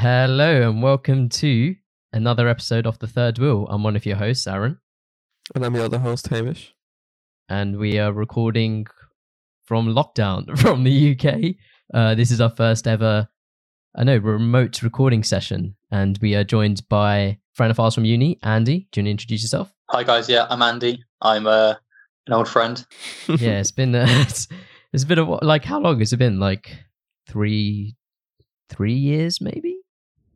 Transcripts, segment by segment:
Hello and welcome to another episode of The Third Wheel. I'm one of your hosts, Aaron, And I'm the other host, Hamish. and we are recording from lockdown from the UK. Uh, this is our first ever, I know, remote recording session, and we are joined by a friend of ours from uni, Andy. Do you want to introduce yourself? Hi guys, yeah, I'm Andy. I'm uh, an old friend. yeah, it's been uh, it's, it's been a like how long has it been? Like three three years maybe.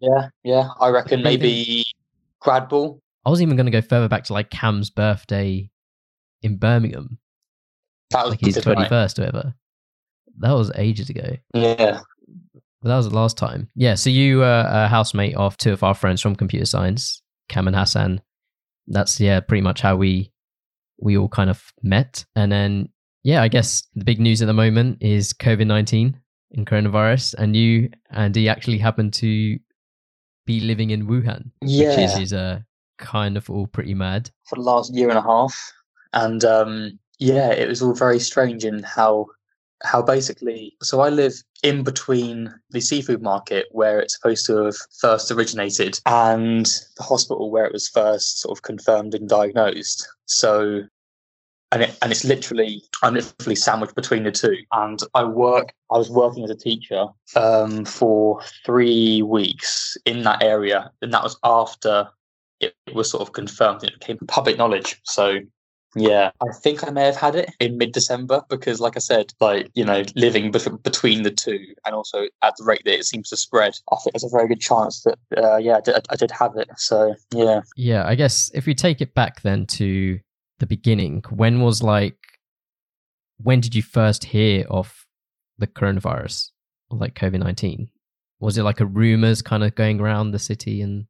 Yeah, yeah. I reckon maybe grad ball. I was even going to go further back to like Cam's birthday in Birmingham, That was like his twenty first or whatever. That was ages ago. Yeah, But that was the last time. Yeah. So you were a housemate of two of our friends from computer science, Cam and Hassan. That's yeah, pretty much how we we all kind of met. And then yeah, I guess the big news at the moment is COVID nineteen and coronavirus. And you, Andy, actually happened to be living in Wuhan, yeah. which is, is uh, kind of all pretty mad. For the last year and a half, and um, yeah, it was all very strange in how how basically. So I live in between the seafood market where it's supposed to have first originated and the hospital where it was first sort of confirmed and diagnosed. So and it, and it's literally I'm literally sandwiched between the two. And I work I was working as a teacher um, for three weeks in that area, and that was after it was sort of confirmed and it became public knowledge. So yeah, I think I may have had it in mid December because, like I said, like you know, living bet- between the two, and also at the rate that it seems to spread, I think there's a very good chance that uh, yeah, I did, I did have it. So yeah, Yeah, I guess if we take it back then to the beginning, when was like, when did you first hear of the coronavirus or like COVID 19? Was it like a rumors kind of going around the city and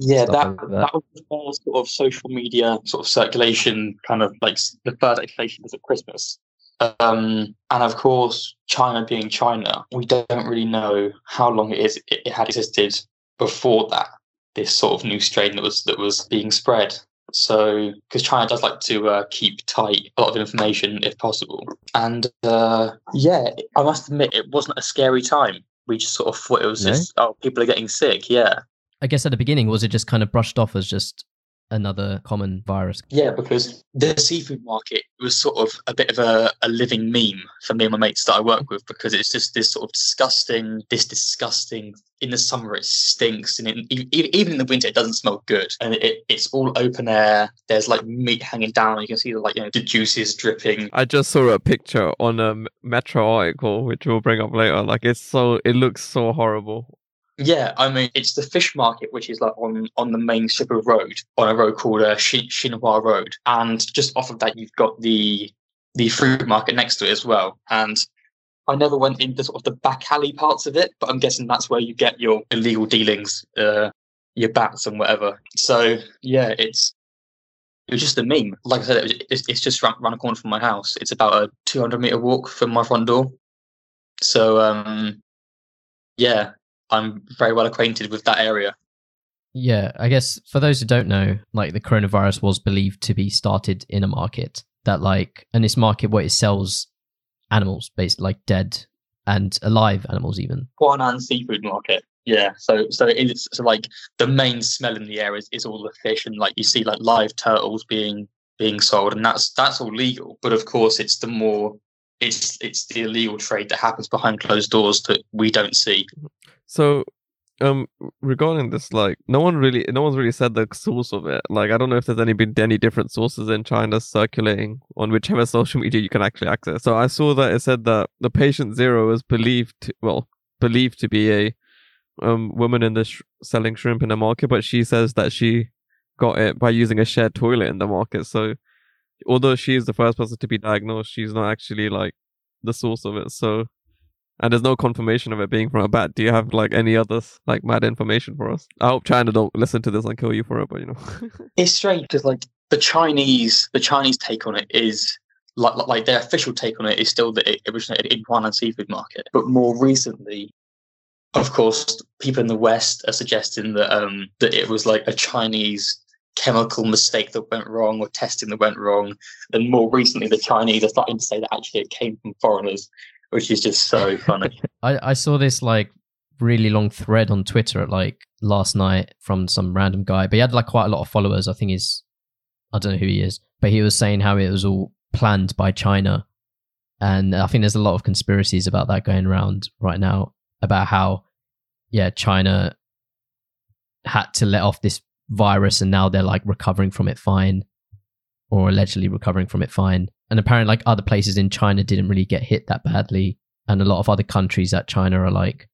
Yeah, that, like that that. was the first sort of social media sort of circulation, kind of like the first circulation was at Christmas. Um, and of course, China being China, we don't really know how long it is it, it had existed before that. This sort of new strain that was that was being spread. So, because China does like to uh, keep tight a lot of information if possible, and uh, yeah, I must admit it wasn't a scary time. We just sort of thought it was No? just oh, people are getting sick. Yeah, I guess at the beginning, was it just kind of brushed off as just another common virus? Yeah, because the seafood market was sort of a bit of a, a living meme for me and my mates that I work with because it's just this sort of disgusting, this disgusting. In the summer, it stinks, and in, even in the winter, it doesn't smell good. And it, it's all open air. There's like meat hanging down. You can see like you know the juices dripping. I just saw a picture on um, a Metro article, which we'll bring up later. Like it's so, it looks so horrible. Yeah, I mean it's the fish market, which is like on on the main strip of road, on a road called uh, Shin- Xinhua Road, and just off of that you've got the the fruit market next to it as well. And I never went into sort of the back alley parts of it, but I'm guessing that's where you get your illegal dealings, uh, your bats and whatever. So yeah, it's it was just a meme. Like I said, it was, it's, it's just run a corner from my house. It's about a 200 meter walk from my front door. So um, yeah, I'm very well acquainted with that area. Yeah, I guess for those who don't know, like the coronavirus was believed to be started in a market that, like, and this market where it sells animals, based like dead and alive animals, even. Huanan seafood market. Yeah, so so it's so like the main smell in the air is, is all the fish and like you see like live turtles being being sold and that's that's all legal. But of course it's the more it's it's the illegal trade that happens behind closed doors that we don't see. So, um, regarding this, like, no one really, no one's really said the source of it. Like, I don't know if there's any been any different sources in China circulating on whichever social media you can actually access. So I saw that it said that the patient zero is believed, to, well, believed to be a um woman in the sh- selling shrimp in the market, but she says that she got it by using a shared toilet in the market. So, although she is the first person to be diagnosed, she's not actually like the source of it. So and there's no confirmation of it being from a bat. Do you have like any others like mad information for us? I hope China don't listen to this and kill you for it, but you know. It's strange because like the Chinese the Chinese take on it is like like- their official take on it is still that it originated in Huanan seafood market. But more recently, of course, people in the West are suggesting that um that it was like a Chinese chemical mistake that went wrong or testing that went wrong. And more recently the Chinese are starting to say that actually it came from foreigners, which is just so funny. I, I saw this like really long thread on Twitter at like last night from some random guy, but he had like quite a lot of followers. I think he's, I don't know who he is, but he was saying how it was all planned by China. And I think there's a lot of conspiracies about that going around right now about how, yeah, China had to let off this virus and now they're like recovering from it fine or allegedly recovering from it fine. And apparently, like other places in China didn't really get hit that badly. And a lot of other countries that China are like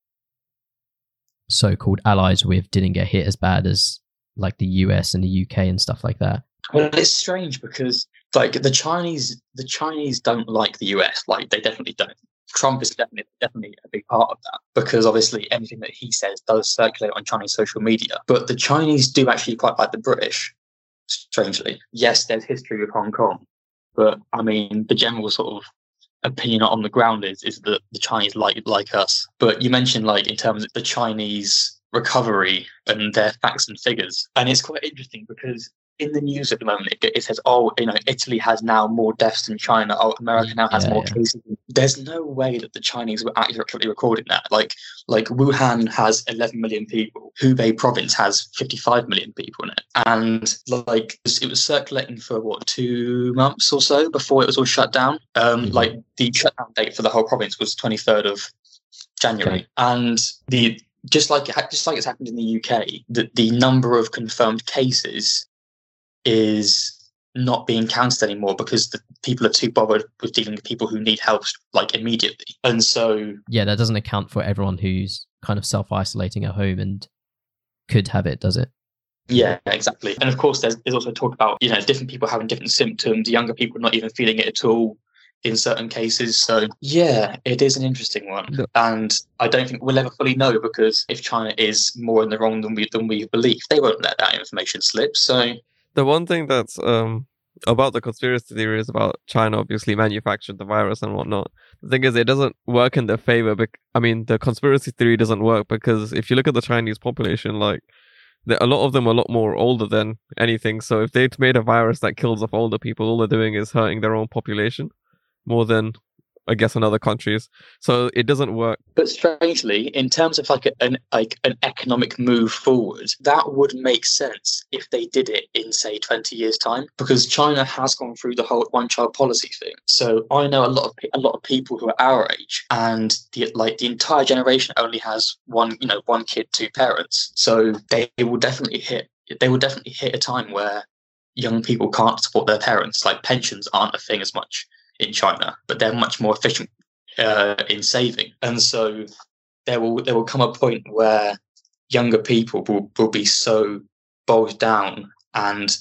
so called allies with didn't get hit as bad as like the US and the UK and stuff like that. Well, it's strange because like the Chinese, the Chinese don't like the US. Like they definitely don't. Trump is definitely definitely a big part of that because obviously anything that he says does circulate on Chinese social media. But the Chinese do actually quite like the British. Strangely, yes, there's history with Hong Kong, but I mean the general sort of opinion on the ground is is that the Chinese like like us. But you mentioned like in terms of the Chinese recovery and their facts and figures, and it's quite interesting because in the news at the moment, it, it, says, "Oh, you know, Italy has now more deaths than China. Oh, America now has yeah, more yeah. cases." There's no way that the Chinese were accurately recording that. Like, like Wuhan has 11 million people. Hubei province has 55 million people in it, and like it was circulating for what two months or so before it was all shut down. Um, mm-hmm. like the shutdown date for the whole province was 23rd of January, okay. and the just like just like it's happened in the UK, the, the number of confirmed cases is not being counted anymore because the people are too bothered with dealing with people who need help like immediately. And so Yeah, that doesn't account for everyone who's kind of self isolating at home and could have it, does it? Yeah, exactly. And of course there's there's also talk about, you know, different people having different symptoms, younger people not even feeling it at all in certain cases. So yeah, it is an interesting one. And I don't think we'll ever fully know because if China is more in the wrong than we than we believe, they won't let that information slip. So the one thing that's um about the conspiracy theories about China obviously manufactured the virus and whatnot. The thing is, it doesn't work in their favor. Bec- I mean, the conspiracy theory doesn't work because if you look at the Chinese population, like a lot of them are a lot more older than anything. So if they'd made a virus that kills off older people, all they're doing is hurting their own population more than I guess in other countries. So it doesn't work. But strangely, in terms of like an like an economic move forward, that would make sense if they did it in say 20 years time because China has gone through the whole one child policy thing. So I know a lot of a lot of people who are our age and the like the entire generation only has one, you know, one kid, two parents. So they will definitely hit they will definitely hit a time where young people can't support their parents like pensions aren't a thing as much in China, but they're much more efficient uh, in saving. And so there will there will come a point where younger people will, will be so bogged down and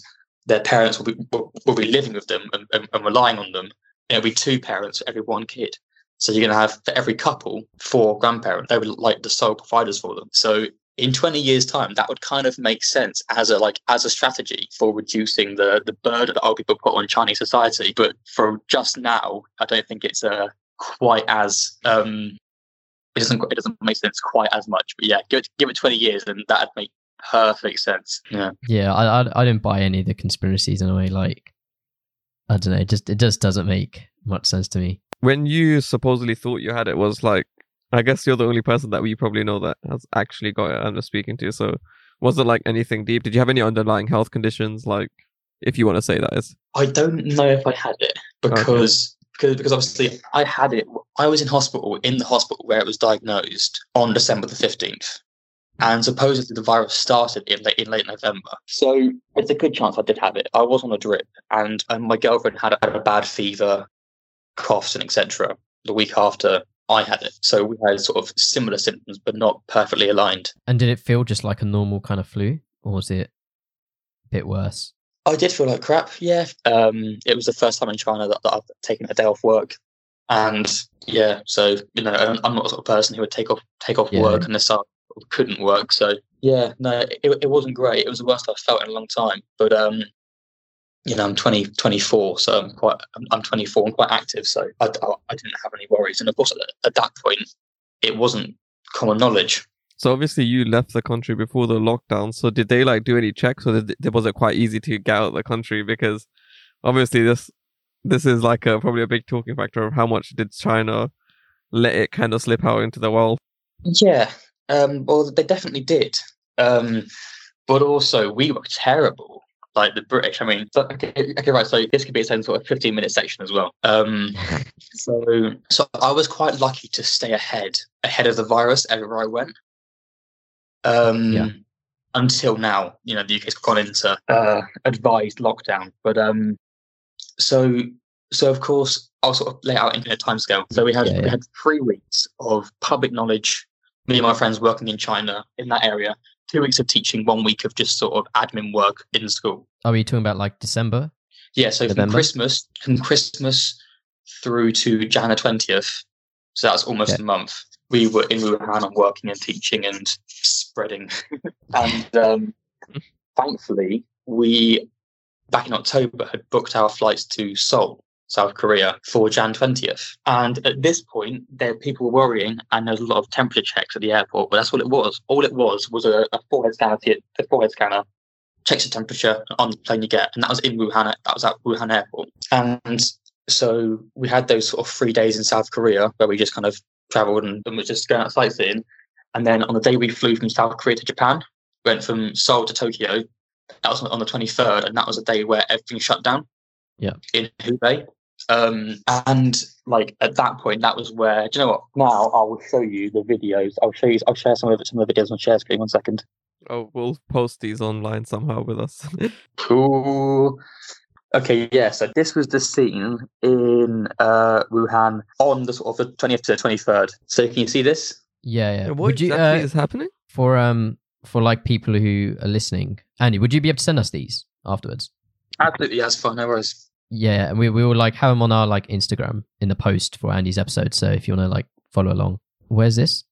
their parents will be will, will be living with them and, and, and relying on them. It'll be two parents for every one kid. So you're going to have for every couple four grandparents. They were like the sole providers for them. So in 20 years time that would kind of make sense as a like as a strategy for reducing the the burden that old people put on chinese society. But for just now i don't think it's uh, quite as um it doesn't it doesn't make sense quite as much. But yeah give it give it 20 years and that'd make perfect sense. Yeah. Yeah i i, I didn't buy any of the conspiracies in a way like i don't know it just it just doesn't make much sense to me. When you supposedly thought you had it was like I guess you're the only person that we probably know that has actually got it and was speaking to. So, was it like anything deep? Did you have any underlying health conditions? Like, if you want to say that is. I don't know if I had it because okay. because because obviously I had it. I was in hospital in the hospital where it was diagnosed on December the fifteenth, and supposedly the virus started in late in late November. So it's a good chance I did have it. I was on a drip, and, and my girlfriend had had a bad fever, coughs, and etc. The week after I had it. So we had sort of similar symptoms, but not perfectly aligned. And did it feel just like a normal kind of flu, or was it a bit worse? I did feel like crap. Yeah, um, it was the first time in China that, that, I've taken a day off work, and yeah, so you know, I'm not the sort of person who would take off take off yeah. work and this couldn't work. So yeah, no, it, it wasn't great. It was the worst I've felt in a long time. But um, you know, I'm 20, 24, so I'm quite, I'm, I'm 24 and quite active. So I, I, I, didn't have any worries. And of course, at, at that point, it wasn't common knowledge. So obviously, you left the country before the lockdown. So did they like do any checks, or did, was it quite easy to get out of the country? Because obviously, this this is like a, probably a big talking factor of how much did China let it kind of slip out into the world. Yeah, Um, well, they definitely did. Um, but also, we were terrible. Like the British. I mean, so, okay, okay, right. So this could be its own sort of fifteen-minute section as well. Um, so, so I was quite lucky to stay ahead, ahead of the virus everywhere I went. Um, Yeah. Until now, you know, the UK's gone into uh, advised lockdown. But um, so so of course, I'll sort of lay out in a timescale. So we had Yeah, we had three weeks of public knowledge. Me and my friends working in China in that area. Two weeks of teaching, one week of just sort of admin work in school. Are we talking about like December? Yeah, so from Christmas from Christmas through to January twentieth, so that's almost a month. We were in Wuhan and working and teaching and spreading. and um, thankfully, we back in October had booked our flights to Seoul, South Korea, for Jan twentieth. And at this point, there people were worrying, and there was a lot of temperature checks at the airport. But that's all it was. All it was was a, a forehead scanner. A forehead scanner checks the temperature on the plane you get, and that was in Wuhan. That was at Wuhan Airport, and so we had those sort of three days in South Korea where we just kind of travelled and, and was just going out sightseeing. And then on the day we flew from South Korea to Japan, went from Seoul to Tokyo. That was on the twenty third, and that was a day where everything shut down. Yeah. in Hubei. Um, and like at that point, that was where. Do you know what? Now I will show you the videos. I'll show you. I'll share some of it, some of the videos on share screen. One second. Oh, we'll post these online somehow with us. Cool. Okay, yeah. So this was the scene in uh, Wuhan on the sort of the twentieth to the twenty third. So can you see this? Yeah, yeah. what would you exactly uh, is happening? for um for like people who are listening, Andy? Would you be able to send us these afterwards? Absolutely, that's fine. No worries. Yeah, and we we will like have them on our like Instagram in the post for Andy's episode. So if you want to like follow along, where's this?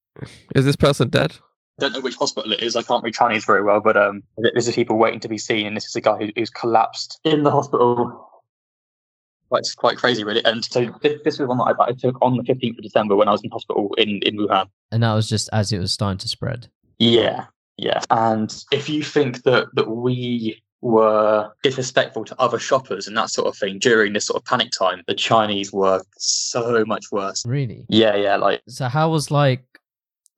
Is this person dead? don't know which hospital it is. I can't read Chinese very well, but um, this is people waiting to be seen, and this is a guy who, who's collapsed in the hospital. Quite, quite crazy, really. And so this, this was one that I, I took on the fifteenth of December when I was in hospital in in Wuhan. And that was just as it was starting to spread. Yeah, yeah. And if you think that that we were disrespectful to other shoppers and that sort of thing during this sort of panic time, the Chinese were so much worse. Really? Yeah, yeah. Like So how was like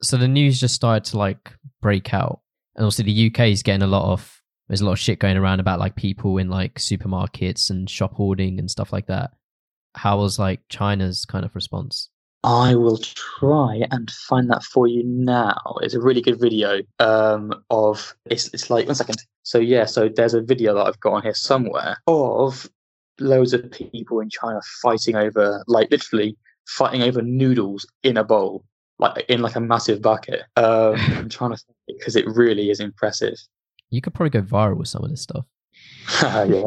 so the news just started to like break out and also the UK is getting a lot of there's a lot of shit going around about like people in like supermarkets and shop hoarding and stuff like that. How was like China's kind of response? I will try and find that for you now. It's a really good video um, of it's it's like one second. So yeah, so there's a video that I've got on here somewhere of loads of people in China fighting over like literally fighting over noodles in a bowl, like in like a massive bucket. Um, I'm trying to think because it really is impressive. You could probably go viral with some of this stuff. yeah.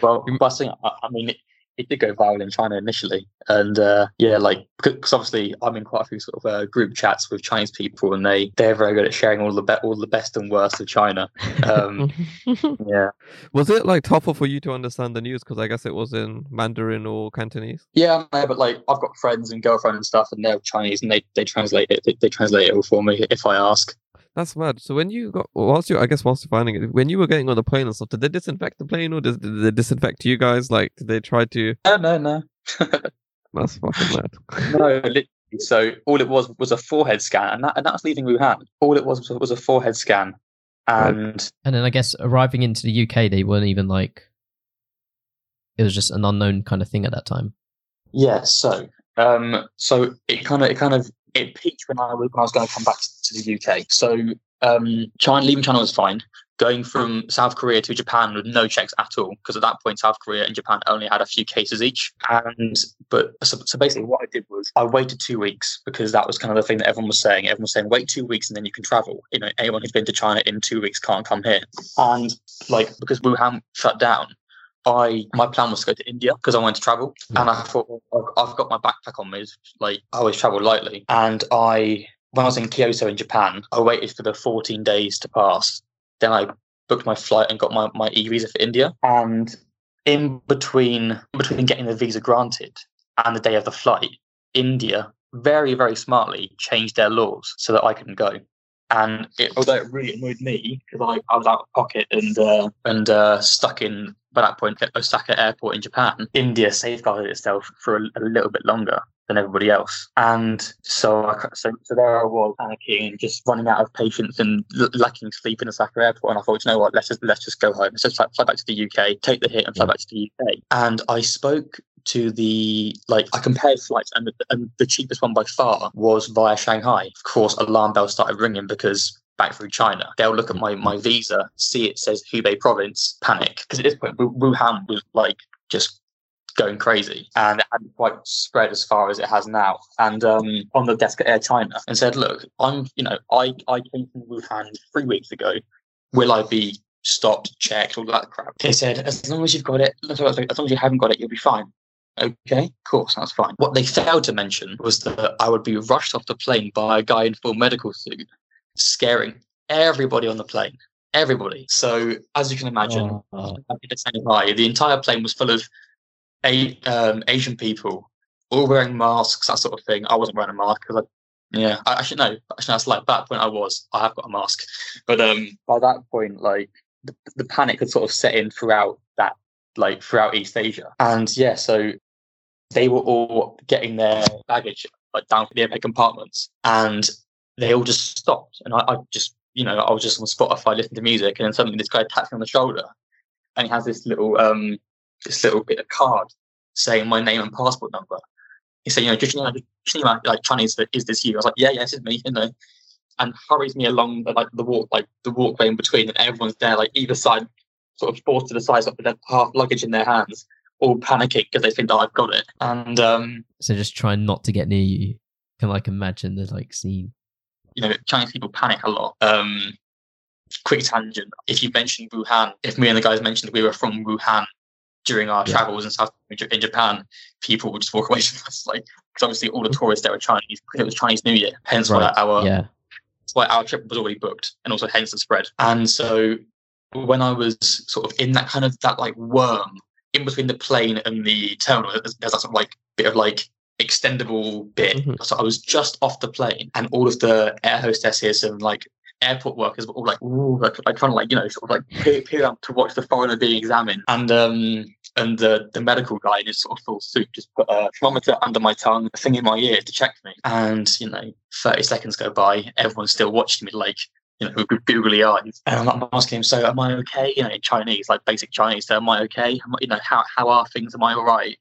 Well, but I, I I mean, it, it did go viral in China initially, and uh, yeah, like because obviously I'm in quite a few sort of uh, group chats with Chinese people, and they they're very good at sharing all the be- all the best and worst of China. Um, yeah, was it like tougher for you to understand the news? Because I guess it was in Mandarin or Cantonese. yeah, I but like I've got friends and girlfriend and stuff, and they're Chinese, and they they translate it. They, they translate it all for me if I ask. That's mad. So when you got, whilst you, I guess, whilst you're finding it, when you were getting on the plane and stuff, did they disinfect the plane or did, did they disinfect you guys? Like, did they try to? No, no, no. That's fucking mad. No, literally. So all it was was a forehead scan, and that and that was leaving Wuhan. All it was was, was a forehead scan, and And then I guess arriving into the UK they weren't even like it was just an unknown kind of thing at that time. Yeah, so um, so it kind of it kind of it peaked when I was when I was going to come back to the UK. So um, China leaving China was fine. Going from South Korea to Japan with no checks at all, because at that point South Korea and Japan only had a few cases each. And but so, so basically what I did was I waited two weeks because that was kind of the thing that everyone was saying. Everyone was saying wait two weeks and then you can travel. You know, anyone who's been to China in two weeks can't come here. And like because Wuhan shut down, I my plan was to go to India because I wanted to travel, and I thought well, I've- got my backpack on me. Like I always travel lightly, and I when I was in Kyoto in Japan, I waited for the 14 days to pass. Then I booked my flight and got my, my e visa for India. And in between in between getting the visa granted and the day of the flight, India very very smartly changed their laws so that I couldn't go. And it, although it really annoyed me because I, I was out of pocket and uh, and uh, stuck in by that point at Osaka Airport in Japan, India safeguarded itself for a, a little bit longer than everybody else. And so, I, so, so there I was panicking, just running out of patience and l- lacking sleep in Osaka airport. And I thought, you know what, let's just let's just go home. Let's just fly, fly back to the UK, take the hit, and fly back to the UK. And I spoke to the like I compared flights and the, and the cheapest one by far was via Shanghai. Of course, alarm bells started ringing because back through China. They'll look at my my visa, see it says Hubei province, panic because at this point Wuhan was like just going crazy and it hadn't quite spread as far as it has now and um, on the desk at air china and said look i'm you know i i came from wuhan three weeks ago will i be stopped checked all that crap they said as long as you've got it as long as you haven't got it you'll be fine Okay, of course, that's fine. What they failed to mention was that I would be rushed off the plane by a guy in full medical suit, scaring everybody on the plane. Everybody. So, as you can imagine, oh. the entire plane was full of a, um, Asian people, all wearing masks, that sort of thing. I wasn't wearing a mask because I, yeah, I actually no, actually that's like that point I was. I have got a mask, but um, by that point, like the, the panic had sort of set in throughout like throughout East Asia. And yeah, so they were all getting their baggage like down to the airplane compartments, and they all just stopped. And I, I, just, you know, I was just on Spotify listening to music, and then suddenly this guy taps me on the shoulder, and he has this little, um, this little bit of card saying my name and passport number. He said, you know, just you know, just, you know like Chinese, is this you? I was like, yeah, yeah, this is me, you know, and hurries me along the, like the walk, like the walkway in between, and everyone's there, like either side, sort of forced to the side, with their half luggage in their hands, all panicking because they think that I've got it. And um, so just trying not to get near you. Can like imagine the like scene. You know, Chinese people panic a lot. Um, quick tangent. If you mentioned Wuhan, if me and the guys mentioned that we were from Wuhan during our yeah. travels in South in Japan, people would just walk away from us. Like, because obviously all the tourists there were Chinese because it was Chinese New Year. Hence right. why our yeah. why our trip was already booked, and also hence the spread. And so when I was sort of in that kind of that like worm in between the plane and the terminal, there's, there's that sort of like bit of like extendable bit. Mm-hmm. So I was just off the plane, and all of the air hostesses and like airport workers were all like, ooh, like, like trying to like you know sort of like peer, peer up to watch the foreigner being examined, and um and the the medical guy in his sort of full suit just put a thermometer under my tongue, a thing in my ear to check me, and you know, thirty seconds go by, everyone's still watching me like you know, with googly eyes. And I'm asking him, so am I okay? You know, in Chinese, like basic Chinese, so am I okay? Am I, you know, how, how are things? Am I all right?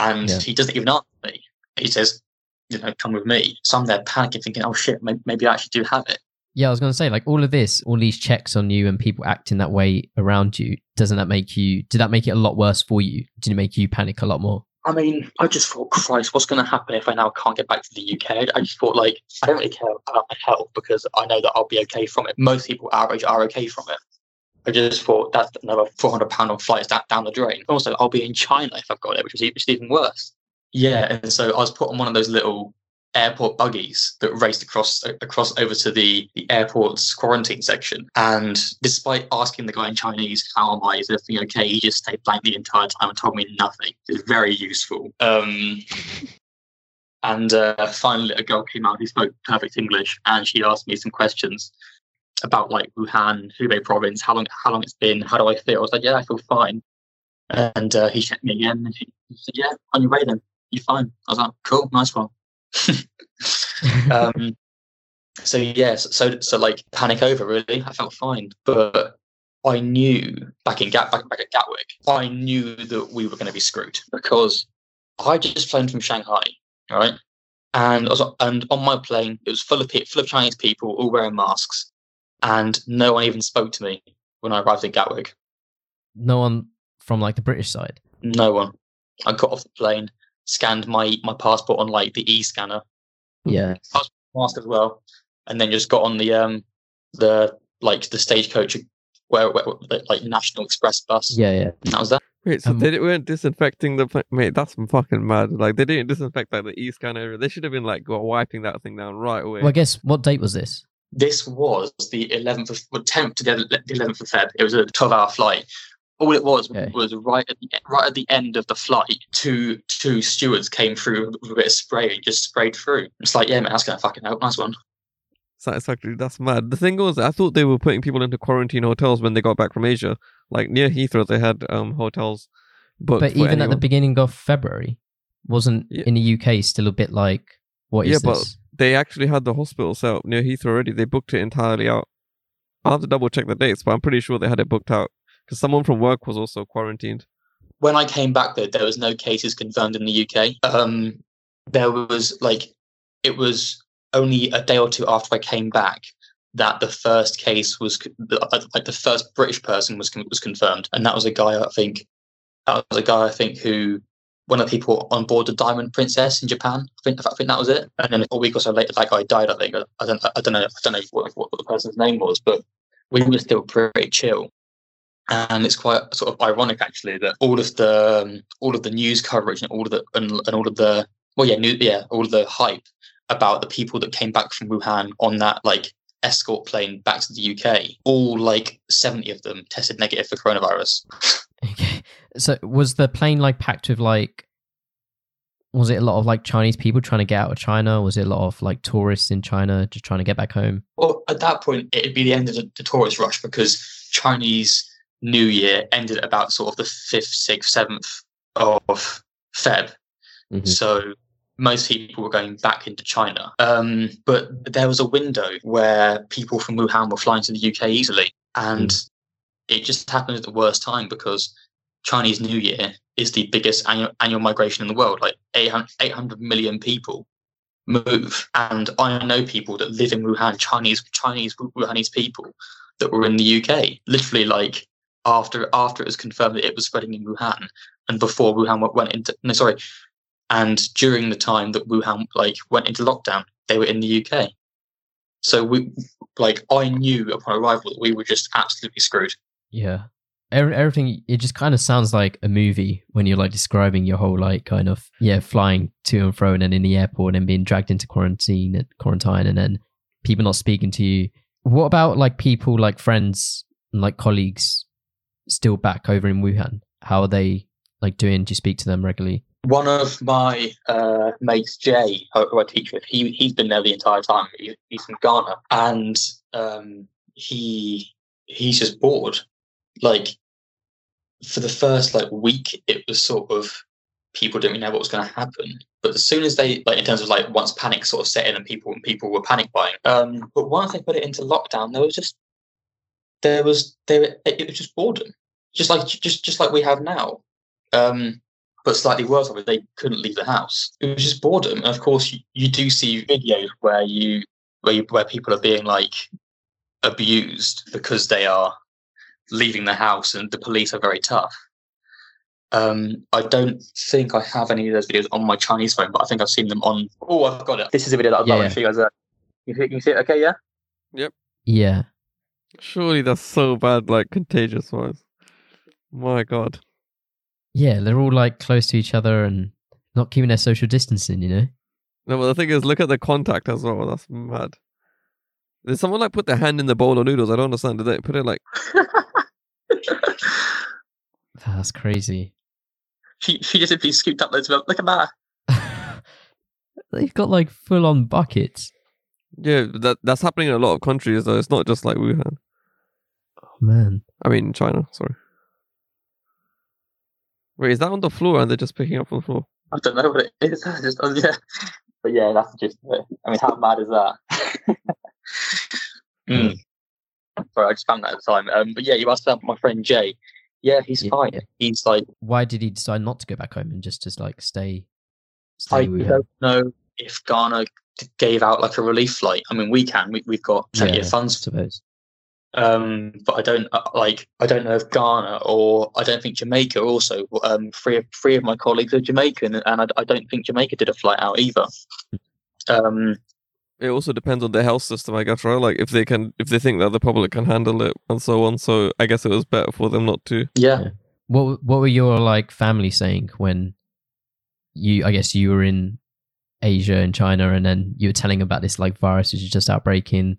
And yeah. he doesn't even answer me. He says, you know, come with me. So I'm there panicking, thinking, oh shit, maybe, maybe I actually do have it. Yeah, I was going to say, like all of this, all these checks on you and people acting that way around you, doesn't that make you, did that make it a lot worse for you? Did it make you panic a lot more? I mean, I just thought, Christ, what's going to happen if I now can't get back to the UK? I just thought, like, I don't really care about my health because I know that I'll be okay from it. Most people average are okay from it. I just thought that's another four hundred pound on flights down, down the drain. Also, I'll be in China if I've got it, which is even worse. Yeah, and so I was put on one of those little airport buggies that raced across across over to the, the airport's quarantine section. And despite asking the guy in Chinese, "How am I? Is everything okay?" he just stayed blank the entire time and told me nothing. It's very useful. Um, and uh, finally, a girl came out who spoke perfect English, and she asked me some questions about like Wuhan, Hubei province, how long how long it's been, how do I feel? I was like, yeah, I feel fine. And uh, he checked me again, and he said, yeah, on your way then, you're fine. I was like, cool, nice one. um, so yes, so so like panic over. Really, I felt fine, but I knew back in Gat back, back at Gatwick, I knew that we were going to be screwed because I just flown from Shanghai, right? And I was, and on my plane, it was full of full of Chinese people, all wearing masks, and no one even spoke to me when I arrived in Gatwick. No one from like the British side. No one. I got off the plane scanned my my passport on like the e scanner. Yeah. Passport mask as well, and then just got on the um the like the stagecoach where, where like National Express bus. Yeah, yeah. And that was that. Wait, so um, they weren't disinfecting the mate? That's fucking mad. Like they didn't disinfect like the e scanner. They should have been like wiping that thing down right away. Well, I guess what date was this? This was the 11th of, well, 10th to the 11th of Feb. It was a 12 hour flight all it was okay. was right at the right at the end of the flight, two two stewards came through with a bit of spray and just sprayed through. It's like, yeah, man, that's gonna fucking help. Nice one. Satisfactory. That's mad. The thing was, I thought they were putting people into quarantine hotels when they got back from Asia. Like near Heathrow, they had um hotels. But even anyone. at the beginning of February. wasn't Yeah. in the UK still a bit like what is Yeah, but- this? They actually had the hospital set up near Heathrow already. They booked it entirely out. I'll have to double check the dates, but I'm pretty sure they had it booked out because someone from work was also quarantined. when I came back though, there was no cases confirmed in the UK. Um, there was like it was only a day or two after I came back that the first case was uh, like the first British person was was confirmed, and that was a guy I think that was a guy I think who one of the people on board the Diamond Princess in Japan. I think I think that was it. And then a week or so later, that guy died. I think I don't I don't know I don't know what, what the person's name was, but we were still pretty chill and it's quite sort of ironic actually that all of the um, all of the news coverage and all of the and, and all of the well yeah new, yeah all of the hype about the people that came back from Wuhan on that like escort plane back to the UK all like 70 of them tested negative for coronavirus Okay. So was the plane like packed with like was it a lot of like Chinese people trying to get out of China? Was it a lot of like tourists in China just trying to get back home? well at that point it'd be the end of the, the tourist rush because Chinese New Year ended about sort of the 5th 6th 7th of Feb Mhm. So most people were going back into China. Um, but there was a window where people from Wuhan were flying to the UK easily. And it just happened at the worst time because Chinese New Year is the biggest annual, annual migration in the world. Like 800, 800 million people move. And I know people that live in Wuhan, Chinese, Chinese Wuhanese people that were in the UK, literally like after after it was confirmed that it was spreading in Wuhan and before Wuhan went- into no sorry and during the time that Wuhan like went into lockdown, they were in the UK. So we like I knew upon arrival that we were just absolutely screwed. Yeah. Everything it just kind of sounds like a movie when you're like describing your whole like kind of yeah flying to and fro and then in the airport and being dragged into quarantine at quarantine and then people not speaking to you. What about like people like friends and like colleagues still back over in Wuhan? How are they like doing? Do you speak to them regularly? One of my uh, mates, Jay, who I teach with, he he's been there the entire time. He, he's from Ghana, and um, he he's just bored. Like for the first like week, it was sort of people didn't really know what was going to happen. But as soon as they like in terms of like once panic sort of set in and people and people were panic buying. Um, but once they put it into lockdown, there was just there was there it, it was just boredom, just like just just like we have now. Um, but slightly worse of it, they couldn't leave the house. It was just boredom. And of course, you, you do see videos where you where you, where people are being like abused because they are leaving the house, and the police are very tough. Um, I don't think I have any of those videos on my Chinese phone, but I think I've seen them on. Oh, I've got it. This is a video that I'd Yeah, like yeah. to show you guys. Uh, you, see, you see it? Okay, yeah. Yep. Yeah. Surely that's so bad, like contagious wise. My God. Yeah, they're all like close to each other and not keeping their social distancing, you know? No, but the thing is, look at the contact as well. That's mad. Did someone like put their hand in the bowl of noodles? I don't understand. Did they put it like? That's crazy. she she just simply scooped up loads of. Look at that. They've got like full on buckets. Yeah, that that's happening in a lot of countries. Though it's not just like Wuhan. Oh, man. I mean, China. Sorry. Wait, is that on the floor and they're just picking up on the floor? I don't know what it is. I just, oh, yeah. But yeah, that's just it. I mean, how mad is that? mm. Sorry, I just found that at the time. Um, but yeah, you asked about my friend Jay. Yeah, he's Yeah, fine. yeah. He's like, Why did he decide not to go back home and just just like stay? stay I with don't know if Ghana g- gave out like a relief flight. I mean, we can. We, we've got plenty Yeah, of I funds. suppose. Um, but I don't uh, like. I don't know if Ghana or I don't think Jamaica also. Um, three of three of my colleagues are Jamaican, and I, I don't think Jamaica did a flight out either. Um, It also depends on the health system, I guess, right? Like if they can, if they think that the public can handle it and so on. So I guess it was better for them not to. yeah. Yeah. What what were your like family saying when you I guess you were in Asia and China and then you were telling about this like virus which is just outbreaking.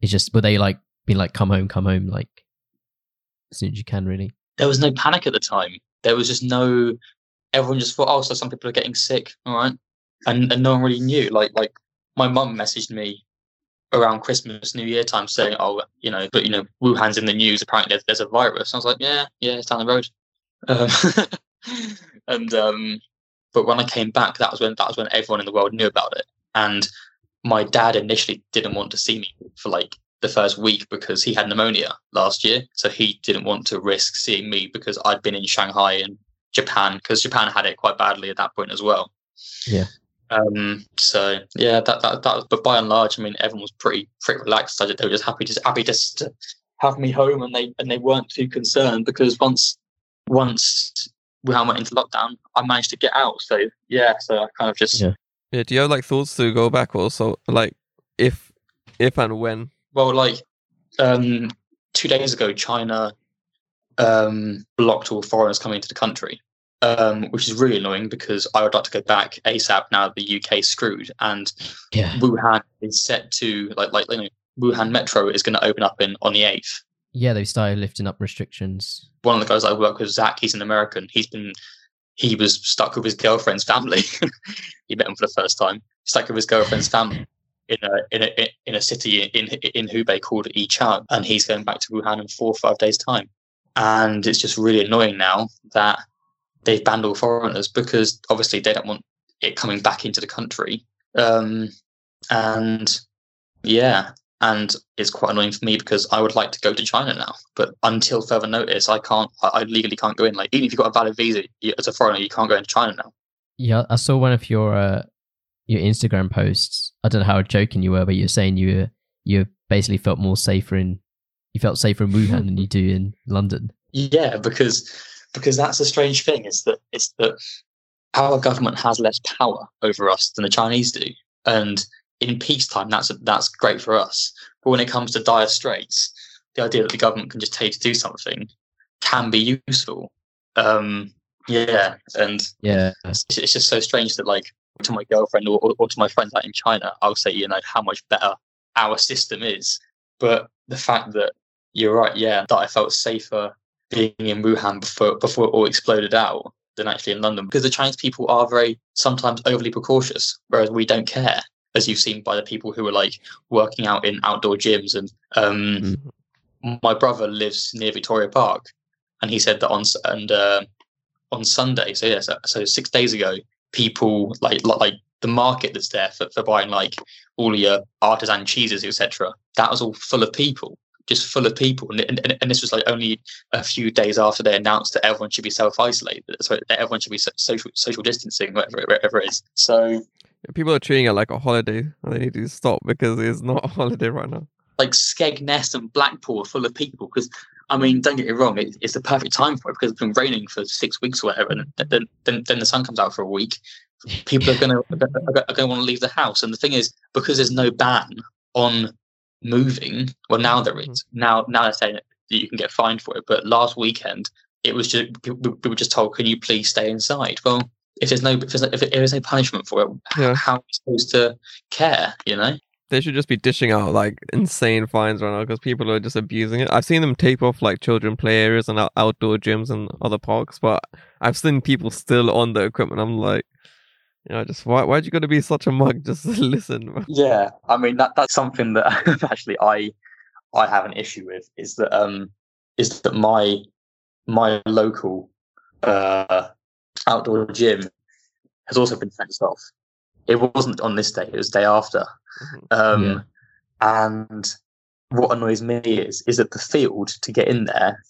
It's just were they like being like come home, come home like as soon as you can really? there was no panic at the time. There was just no. Everyone just thought, oh, so some people are getting sick, all right, and and no one really knew. Like like my mum messaged me around Christmas, New Year time, saying, oh, you know, but you know, Wuhan's in the news. Apparently, there's, there's a virus. I was like, yeah, yeah, it's down the road, um, and um, But when I came back, that was when that was when everyone in the world knew about it. And my dad initially didn't want to see me for like the first week because he had pneumonia last year. So he didn't want to risk seeing me because I'd been in Shanghai and Japan because Japan had it quite badly at that point as well. Yeah. Um, so yeah, that, that that but by and large, I mean, everyone was pretty pretty relaxed. They were just happy, just happy just to have me home, and they and they weren't too concerned because once once Wuhan went into lockdown, I managed to get out. So yeah, so I kind of just Yeah. Yeah, do you have like thoughts to go back also? Like if if and when? well, like um, two days ago, China um, blocked all foreigners coming into the country, um, which is really annoying because I would like to go back ASAP now that the UK screwed and Yeah. Wuhan is set to like like you know, Wuhan Metro is going to open up in on the eighth. Yeah, they started lifting up restrictions. One of the guys I work with, Zach, he's an American. He's been he was stuck with his girlfriend's family. he met him for the first time. Stuck with his girlfriend's family in a in a in a city in in Hubei called Yichang, and he's going back to Wuhan in four or five days' time. And it's just really annoying now that they've banned all foreigners because obviously they don't want it coming back into the country. Um, and yeah, and it's quite annoying for me because I would like to go to China now, but until further notice, I can't. I, I legally can't go in. Like even if you've got a valid visa you, as a foreigner, you can't go into China now. Yeah, I saw one of your uh, your Instagram posts. I don't know how joking you were, but you're saying you you basically felt more safer in you felt safer in Wuhan than you do in London. Yeah, because because that's a strange thing. Is that it's that our government has less power over us than the Chinese do, and in peacetime, that's that's great for us. But when it comes to dire straits, the idea that the government can just tell you to do something can be useful. Um, yeah, and Yeah, it's, it's just so strange that like to my girlfriend or, or, or to my friends out in China, I'll say you know how much better our system is. But the fact that you're right, yeah, that I felt safer being in Wuhan before before it all exploded out than actually in London because the Chinese people are very sometimes overly precautious, whereas we don't care, as you've seen by the people who are like working out in outdoor gyms and um, my brother lives near Victoria Park, and he said that on and uh, on Sunday, so yeah, so, so six days ago, people like like, like the market that's there for, for buying like all your artisan cheeses, etc. That was all full of people, just full of people, and, and and this was like only a few days after they announced that everyone should be self isolated, so that everyone should be social social distancing, whatever whatever it is. So People are treating it like a holiday and they need to stop because it's not a holiday right now. like Skegness and Blackpool are full of people because I mean, don't get me wrong, it, it's the perfect time for it because it's been raining for six weeks or whatever, and then then, then the sun comes out for a week. People are gonna are gonna, are gonna want to leave the house, and the thing is, because there's no ban on moving, well now there mm-hmm. is. Now now they're saying that you can get fined for it, but last weekend it was just we were just told, can you please stay inside? Well, if there's no if there's no, if there's no punishment for it, Yeah. how are we supposed to care? You know. They should just be dishing out like insane fines right now because people are just abusing it. I've seen them tape off like children play areas and outdoor gyms and other parks, but I've seen people still on the equipment. I'm like, you know, just why why'd you gotta be such a mug? Just listen. man. Yeah, I mean that that's something that actually I I have an issue with is that um is that my my local uh outdoor gym has also been fenced off. It wasn't on this day; it was the day after. Mhm. Um, Yeah. And what annoys me is is that the field to get in there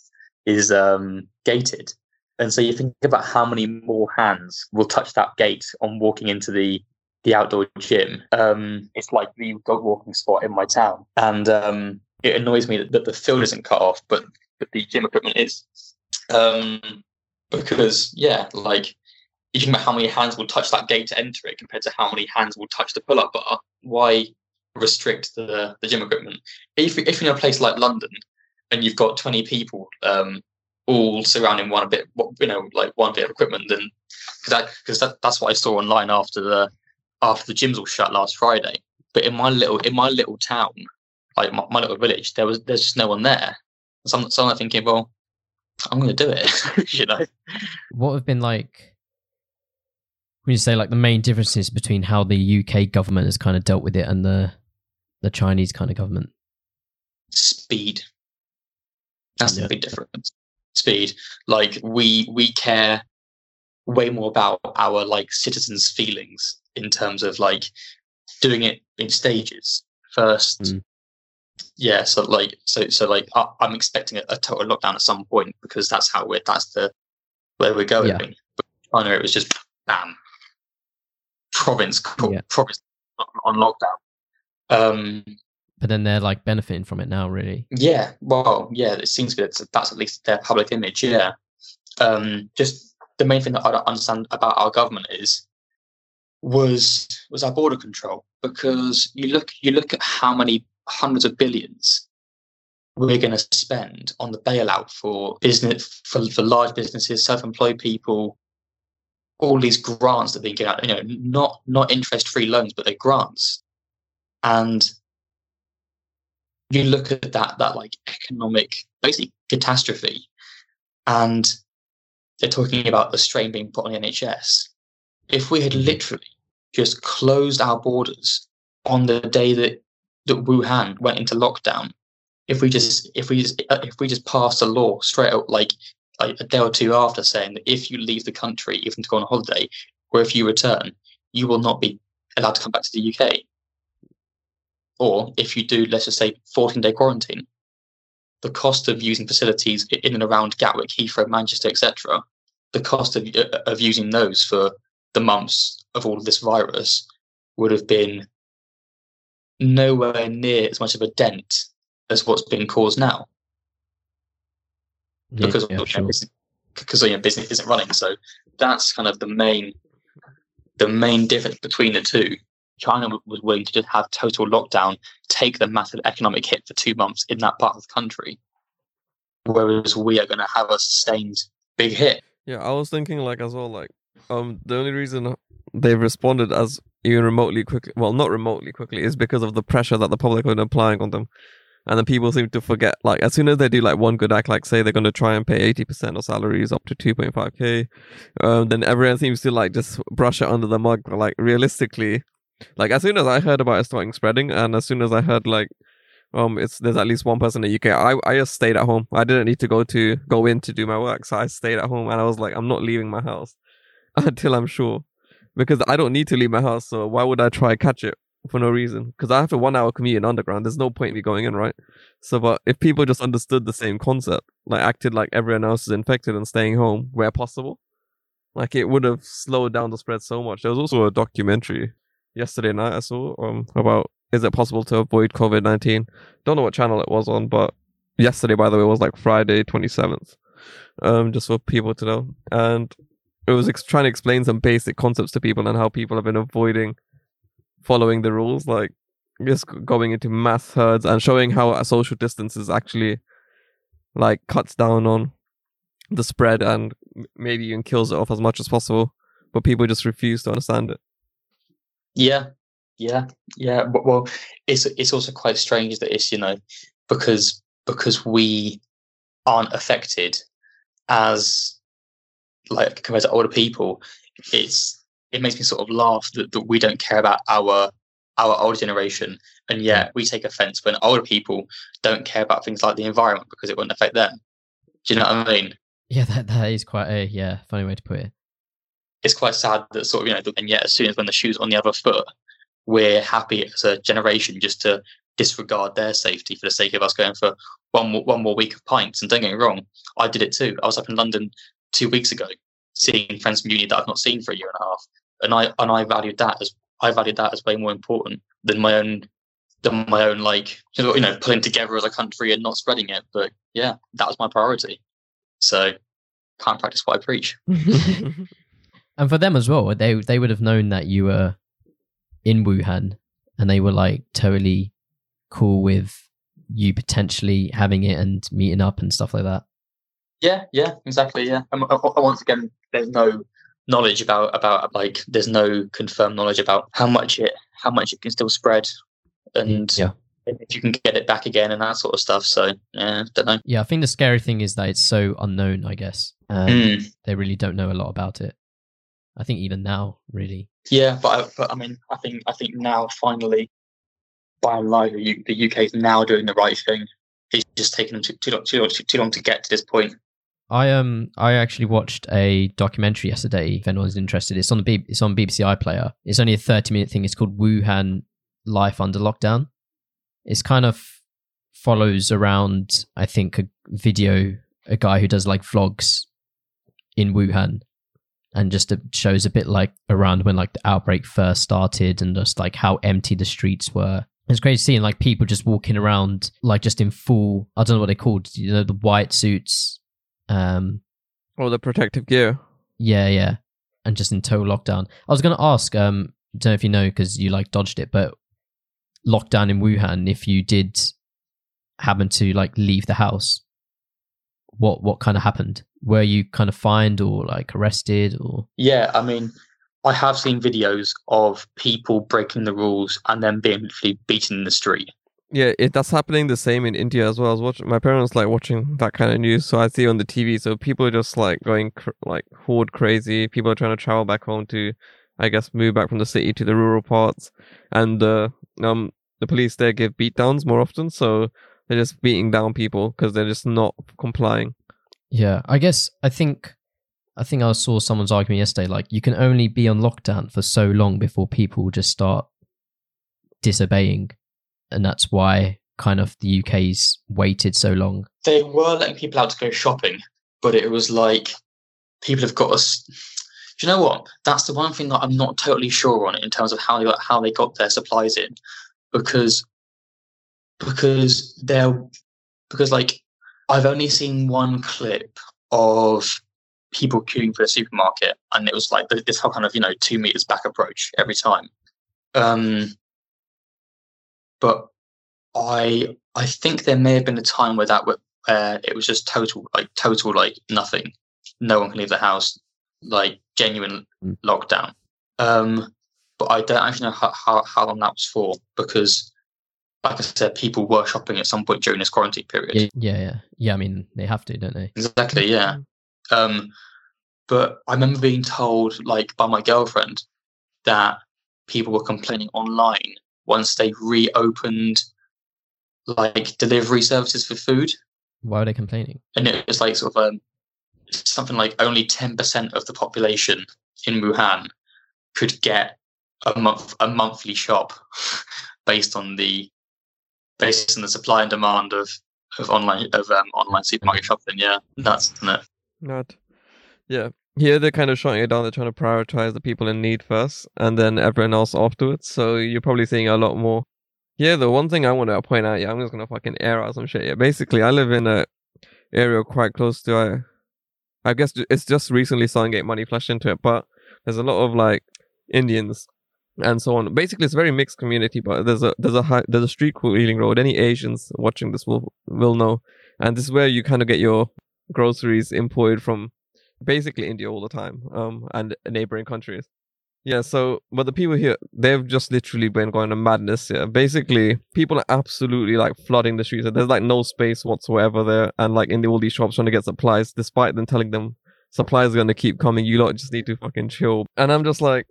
is um, gated, and so you think about how many more hands will touch that gate on walking into the the outdoor gym. Um, it's like the dog walking spot in my town, and um, it annoys me that, that the field isn't cut off, but that the gym equipment is. Um, because yeah, like you about how many hands will touch that gate to enter it compared to how many hands will touch the pull-up bar. Why restrict the, the gym equipment? If, if you're in a place like London and you've got 20 people um, all surrounding one bit, you know, like one bit of equipment, then because that, cause that, that's what I saw online after the after the gyms all shut last Friday. But in my little in my little town, like my, my little village, there was there's just no one there. So I'm, so I'm thinking, well, I'm going to do it, you know. what have been like when you say like the main differences between how the UK government has kind of dealt with it and the the Chinese kind of government? speed. That's Yeah. the big difference. Speed. Like we we care way more about our like citizens' feelings in terms of like doing it in stages. First, Mm. Yeah. So like, so so like, I, I'm expecting a, a total lockdown at some point because that's how we're that's the where we're going. Yeah. But China, it was just bam, province Yeah. province on lockdown. Um, But then they're like benefiting from it now, really. yeah, well, yeah, it seems that that's, that's at least their public image. Yeah, um, just the main thing that I don't understand about our government is was was our border control because you look you look at how many hundreds of billions we're going to spend on the bailout for business for, for large businesses, self-employed people, all these grants that they get out. You know, not not interest-free loans, but they're grants, and you look at that that like economic basically catastrophe and they're talking about the strain being put on the NHS. If we had literally just closed our borders on the day that, that Wuhan went into lockdown, if we just if we just uh, if we just passed a law straight out like like a day or two after saying that if you leave the country, even to go on a holiday, or if you return, you will not be allowed to come back to the UK or if you do, let's just say, 14 day quarantine, the cost of using facilities in and around Gatwick, Heathrow, Manchester, etc., the cost of, uh, of using those for the months of all of this virus would have been nowhere near as much of a dent as what's been caused now Yeah, because yeah, you know, sure. business, because you know, business isn't running. So that's kind of the main the main difference between the two. China was willing to just have total lockdown, take the massive economic hit for two months in that part of the country, whereas we are going to have a sustained big hit. Yeah, I was thinking like as well, like um the only reason they've responded as even remotely quickly well not remotely quickly is because of the pressure that the public are applying on them. And then people seem to forget like as soon as they do like one good act, like say they're gonna try and pay eighty percent of salaries up to two point five K, um, then everyone seems to like just brush it under the mug. But like realistically, like as soon as I heard about it starting spreading and as soon as I heard like um it's there's at least one person in the UK. I I just stayed at home. I didn't need to go to go in to do my work, so I stayed at home and I was like, I'm not leaving my house until I'm sure, because I don't need to leave my house. So why would I try catch it for no reason? Because I have a one hour commute in underground. There's no point in me going in, right? So, but if people just understood the same concept, like acted like everyone else is infected and staying home where possible, like it would have slowed down the spread so much. There was also a documentary yesterday night I saw um about is it possible to avoid COVID nineteen? Don't know what channel it was on, but yesterday, by the way, was like Friday twenty seventh. Um, just for people to know, and it was ex- trying to explain some basic concepts to people and how people have been avoiding following the rules, like just going into mass herds and showing how social distance is actually like cuts down on the spread and maybe even kills it off as much as possible. But people just refuse to understand it. Yeah, yeah, yeah. Well, it's it's also quite strange that it's you know because because we aren't affected as like compared to older people. It's it makes me sort of laugh that, that we don't care about our our older generation, and yet mm. we take offence when older people don't care about things like the environment because it won't affect them. Do you know what I mean? Yeah, that, that is quite a yeah funny way to put it. it's quite sad that sort of you know and yet as soon as when the shoe's on the other foot we're happy as a generation just to disregard their safety for the sake of us going for one more, one more week of pints and don't get me wrong i did it too i was up in london two weeks ago seeing friends from uni that i've not seen for a year and a half. And i and i valued that as i valued that as way more important than my own than my own like you know, you pulling together as a country and not spreading it. But yeah that was my priority. So can't practice what i preach. And for them as well, they they would have known that you were in Wuhan, and they were like totally cool with you potentially having it and meeting up and stuff like that. Yeah, yeah, exactly. Yeah, and uh, uh, once again, there's no knowledge about about like there's no confirmed knowledge about how much it how much it can still spread, and Yeah. if you can get it back again and that sort of stuff. So yeah, don't know. Yeah, I think the scary thing is that it's so unknown. I guess um, Mm. they really don't know a lot about it. I think even now, really. Yeah, but I, but I mean, I think I think now finally, by and large, the, the UK is now doing the right thing. It's just taken them too, too long too, long- too long to get to this point. I um I actually watched a documentary yesterday. If anyone's interested, it's on the B- it's on BBC iPlayer. It's only a thirty minute thing. It's called Wuhan Life Under Lockdown. It's kind of follows around I think a video a guy who does like vlogs in Wuhan and just shows a bit like around when like the outbreak first started and just like how empty the streets were. It's great seeing like people just walking around like just in full I don't know what they're called, you know, the white suits. Um or the protective gear. Yeah, yeah. And just in total lockdown. I was gonna ask, um, don't know if you know because you like dodged it, but lockdown in Wuhan, if you did happen to like leave the house, what what kind of happened? Were you kind of fined or like arrested or? Yeah, I mean, I have seen videos of people breaking the rules and then being literally beaten in the street. Yeah, it, that's happening the same in India as well. I was watching my parents like watching that kind of news, so I see on the TV. So people are just like going cr- like horde crazy. People are trying to travel back home to, I guess, move back from the city to the rural parts, and uh, um the police there give beatdowns more often. So they're just beating down people because they're just not complying. Yeah, I guess I think I think I saw someone's argument yesterday. Like you can only be on lockdown for so long before people just start disobeying, and that's why kind of the UK's waited so long. They were letting people out to go shopping, but it was like people have got us. Do you know what? That's the one thing that I'm not totally sure on in terms of how they got how they got their supplies in, because because they're because like I've only seen one clip of people queuing for a supermarket, and it was like this whole kind of you know two meters back approach every time. Um, but I I think there may have been a time where that where it was just total like total like nothing. No one can leave the house, like genuine mm. lockdown. Um, but I don't actually know how, how, how long that was for because like I said, people were shopping at some point during this quarantine period. Yeah, yeah, yeah. yeah I mean, they have to, don't they? Exactly. Yeah. Um, but I remember being told, like, by my girlfriend, that people were complaining online once they reopened, like, delivery services for food. Why were they complaining? And it was like sort of um, something like only ten percent of the population in Wuhan could get a month a monthly shop based on the based on the supply and demand of of online of um, online supermarket shopping. Yeah, nuts, isn't it? Not. Yeah. Here they're kind of shutting it down. They're trying to prioritize the people in need first, and then everyone else afterwards. So you're probably seeing a lot more. Yeah, the one thing I want to point out, yeah, I'm just gonna fucking air out some shit. Yeah, basically, I live in a area quite close to. I, I guess it's just recently starting to get money flushed into it, but there's a lot of like Indians and so on. Basically, it's a very mixed community, but there's a there's a high, there's a street called Ealing Road. Any Asians watching this will will know, and this is where you kind of get your groceries imported from, basically India all the time, um, and neighboring countries. Yeah, so but the people here, they've just literally been going to madness here. Basically, people are absolutely like flooding the streets. There's like no space whatsoever there, and like in the, all these shops trying to get supplies, despite them telling them supplies are gonna keep coming. You lot just need to fucking chill. And I'm just like,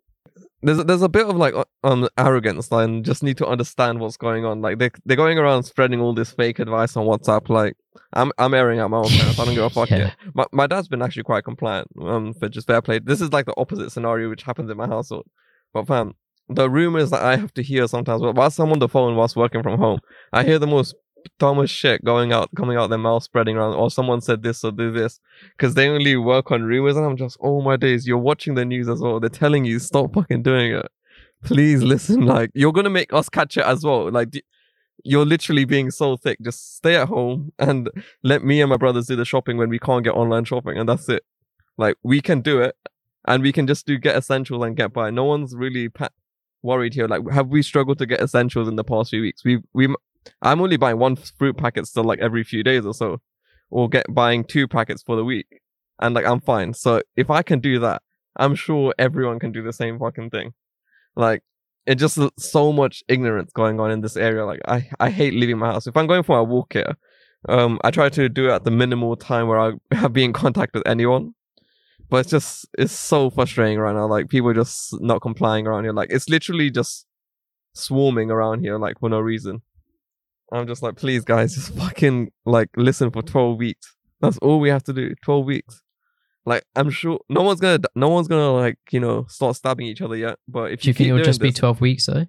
there's a, there's a bit of like um arrogance and just need to understand what's going on. Like they they're going around spreading all this fake advice on WhatsApp. Like I'm I'm airing out my own parents. I don't give a fuck. yeah. My my dad's been actually quite compliant. Um, for just fair play. This is like the opposite scenario which happens in my household. But fam, the rumors that I have to hear sometimes whilst I'm on the phone whilst working from home, I hear the most dumbest shit going out, coming out their mouth, spreading around, or someone said this or do this, because they only work on rumors, and I'm just, oh my days, you're watching the news as well. They're telling you stop fucking doing it. Please listen. Like you're gonna make us catch it as well. Like you're literally being so thick. Just stay at home and let me and my brothers do the shopping when we can't get online shopping, and that's it. Like we can do it, and we can just do get essentials and get by. No one's really pa- worried here. Like, have we struggled to get essentials in the past few weeks? We we I'm only buying one fruit packet still like every few days or so, or get buying two packets for the week, and like I'm fine. So if I can do that, I'm sure everyone can do the same fucking thing. Like it just so much ignorance going on in this area. Like I I hate leaving my house. If I'm going for a walk here, um, I try to do it at the minimal time where I have be in contact with anyone. But it's just it's so frustrating right now. Like people just not complying around here. Like it's literally just swarming around here like for no reason. I'm just like, please, guys, just fucking like listen for 12 weeks. That's all we have to do. Twelve weeks. Like I'm sure no one's gonna no one's gonna like you know start stabbing each other yet. But if Do you you, think keep it'll doing just be 12 weeks though?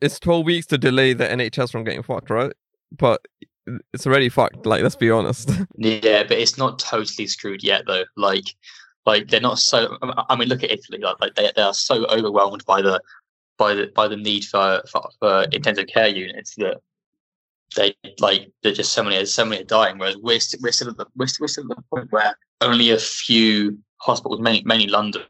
it's twelve weeks to delay the NHS from getting fucked, right? But it's already fucked. Like let's be honest. Yeah, but it's not totally screwed yet, though. Like, like they're not so. I mean, look at Italy. Like, like they they are so overwhelmed by the by the by the need for for, for intensive care units that they like there's just so many so many are dying. Whereas we're st- we're still at the we're, st- we're still at the point where only a few hospitals, mainly mainly London,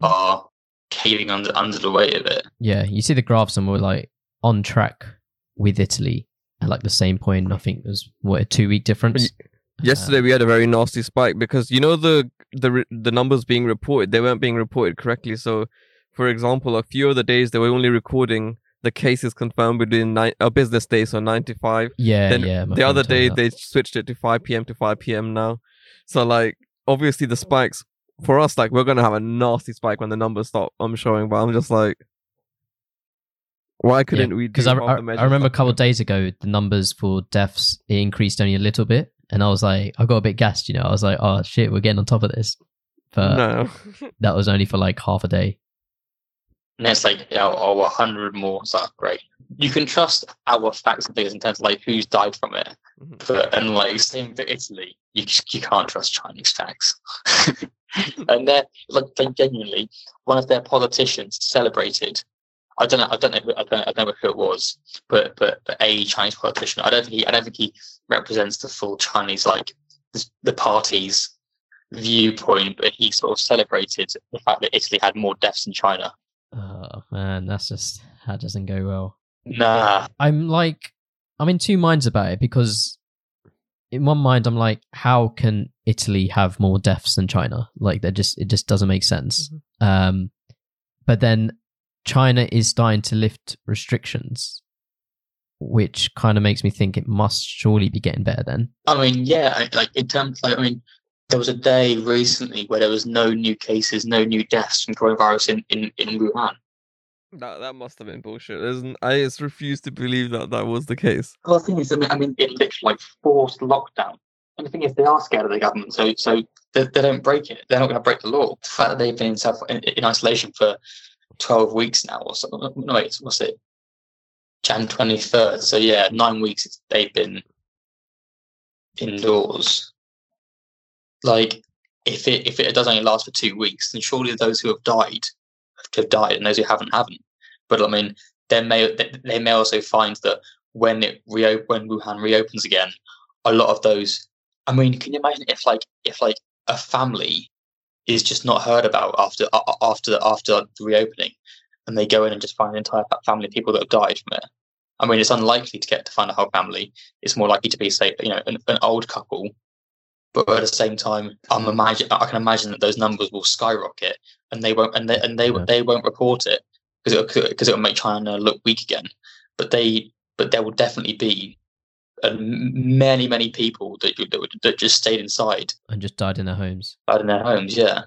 are caving under under the weight of it. Yeah, you see the graphs and we're like on track with Italy at like the same point. I think it was what a two week difference. Yesterday we had a very nasty spike because you know the the re- the numbers being reported they weren't being reported correctly. So, for example, a few of the days they were only recording the case is confirmed within nine, a business day, so nine to five. Yeah, then yeah. the other day they switched it to 5 p.m. to 5 p.m. now. So like obviously the spikes for us like we're gonna have a nasty spike when the numbers stop. I'm showing, but I'm just like, why couldn't we? because I, I, I remember a couple of days ago the numbers for deaths increased only a little bit and i was like i got a bit gassed you know i was like oh shit we're getting on top of this but no, that was only for like half a day And it's like, you know, oh, 100 more. So great. You can trust our facts and figures in terms of like who's died from it. Mhm. But, and like, same for Italy, you, you can't trust Chinese facts. and they're like, they genuinely, one of their politicians celebrated. I don't know. I don't know. Who, I don't. I don't know who it was, but, but but a Chinese politician. I don't think he. I don't think he represents the full Chinese like the- the party's viewpoint. But he sort of celebrated the fact that Italy had more deaths than China. Oh man that's just that doesn't go well. Nah, i'm like i'm in two minds about it because in one mind i'm like how can italy have more deaths than china? Like that just it just doesn't make sense. Um but then china is starting to lift restrictions which kind of makes me think it must surely be getting better then. I mean, yeah, like in terms, like I mean, there was a day recently where there was no new cases, no new deaths from coronavirus in in in Wuhan. that that must have been bullshit. Isn't I just refuse to believe that that was the case. Well, the thing is, I mean, I mean, it literally like forced lockdown. And the thing is, they are scared of the government, so so they, they don't break it. They're not going to break the law. The fact that they've been in, self, in, in isolation for twelve weeks now, or something. No, wait, what's it? Jan twenty third. So yeah, nine weeks they've been indoors. Like, if it if it does only last for two weeks, then surely those who have died have died, and those who haven't haven't. But I mean, they may they- may also find that when it reo- when Wuhan reopens again, a lot of those. I mean, can you imagine if like if like a family is just not heard about after after after the reopening, and they go in and just find an entire family of people that have died from it. I mean, it's unlikely to get to find a whole family. It's more likely to be, say, you know, an, an old couple. But at the same time, I'm imagine I can imagine that those numbers will skyrocket, and they won't, and they and they Yeah. they won't report it because it because it will make China look weak again. But they, but there will definitely be uh, many many people that that, would- that just stayed inside and just died in their homes Died in their homes. Yeah,